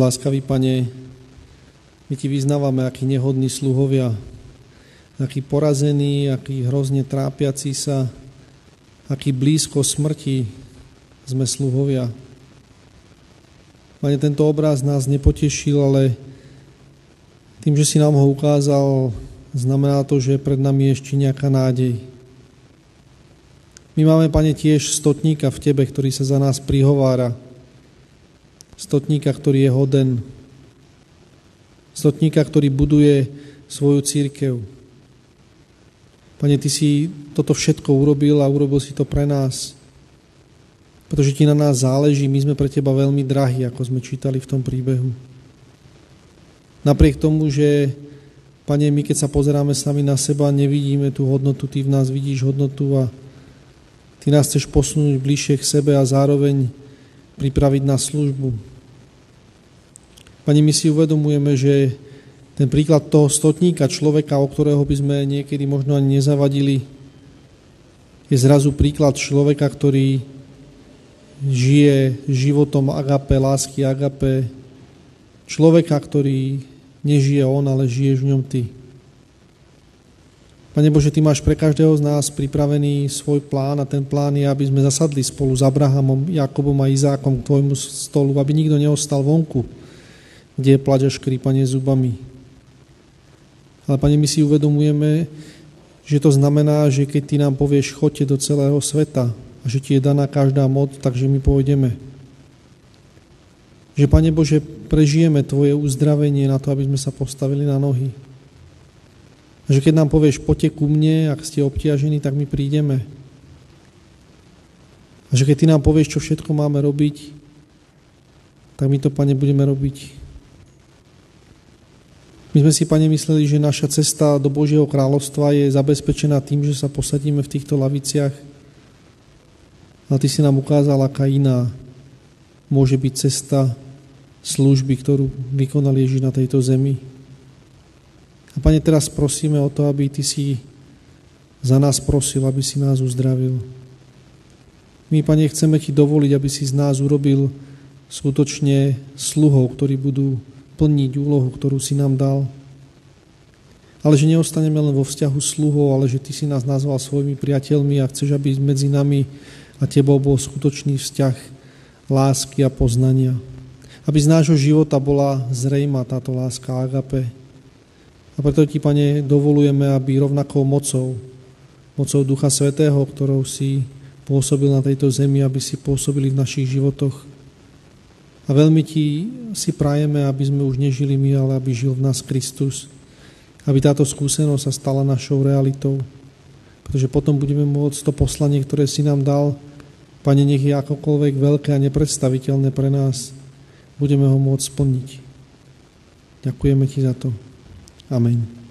Láskavý Pane, my Ti vyznávame, aký nehodní sluhovia, aký porazený, aký hrozne trápiaci sa, aký blízko smrti sme sluhovia. Pane, tento obraz nás nepotešil, ale tým, že si nám ho ukázal, znamená to, že pred nami je ešte nejaká nádej. My máme, Pane, tiež stotníka v Tebe, ktorý sa za nás prihovára, stotníka, ktorý je hoden, stotníka, ktorý buduje svoju církev. Pane, Ty si toto všetko urobil a urobil si to pre nás, pretože Ti na nás záleží, my sme pre Teba veľmi drahí, ako sme čítali v tom príbehu. Napriek tomu, že Pane, my keď sa pozeráme sami na seba, nevidíme tú hodnotu, Ty v nás vidíš hodnotu a Ty nás chceš posunúť bližšie k sebe a zároveň pripraviť na službu. Pani, my si uvedomujeme, že ten príklad toho stotníka, človeka, o ktorého by sme niekedy možno ani nezavadili, je zrazu príklad človeka, ktorý žije životom agape, lásky agape, človeka, ktorý nežije on, ale žiješ v ňom ty. Pane Bože, Ty máš pre každého z nás pripravený svoj plán a ten plán je, aby sme zasadli spolu s Abrahamom, Jakobom a Izákom k Tvojmu stolu, aby nikto neostal vonku, kde je plač a škrípanie zubami. Ale, Pane, my si uvedomujeme, že to znamená, že keď Ty nám povieš, chodte do celého sveta a že Ti je daná každá moc, takže my pôjdeme. Že, Pane Bože, prežijeme Tvoje uzdravenie na to, aby sme sa postavili na nohy. Že keď nám povieš, poďte ku mne, ak ste obtiažení, tak my prídeme. A že keď Ty nám povieš, čo všetko máme robiť, tak my to, Pane, budeme robiť. My sme si, Pane, mysleli, že naša cesta do Božieho kráľovstva je zabezpečená tým, že sa posadíme v týchto laviciach. A Ty si nám ukázal, aká iná môže byť cesta služby, ktorú vykonal Ježiš na tejto zemi. A Pane, teraz prosíme o to, aby Ty si za nás prosil, aby si nás uzdravil. My, Pane, chceme Ti dovoliť, aby si z nás urobil skutočne sluhov, ktorí budú plniť úlohu, ktorú si nám dal. Ale že neostaneme len vo vzťahu sluhov, ale že Ty si nás nazval svojimi priateľmi a chceš, aby medzi nami a Tebou bol skutočný vzťah lásky a poznania. Aby z nášho života bola zrejma táto láska agape. A preto Ti, Pane, dovolujeme, aby rovnakou mocou, mocou Ducha Svetého, ktorou si pôsobil na tejto zemi, aby si pôsobili v našich životoch, a veľmi ti si prajeme, aby sme už nežili my, ale aby žil v nás Kristus. Aby táto skúsenosť sa stala našou realitou. Pretože potom budeme môcť to poslanie, ktoré si nám dal, Pane, nech je akokoľvek veľké a nepredstaviteľné pre nás, budeme ho môcť splniť. Ďakujeme ti za to. Amen.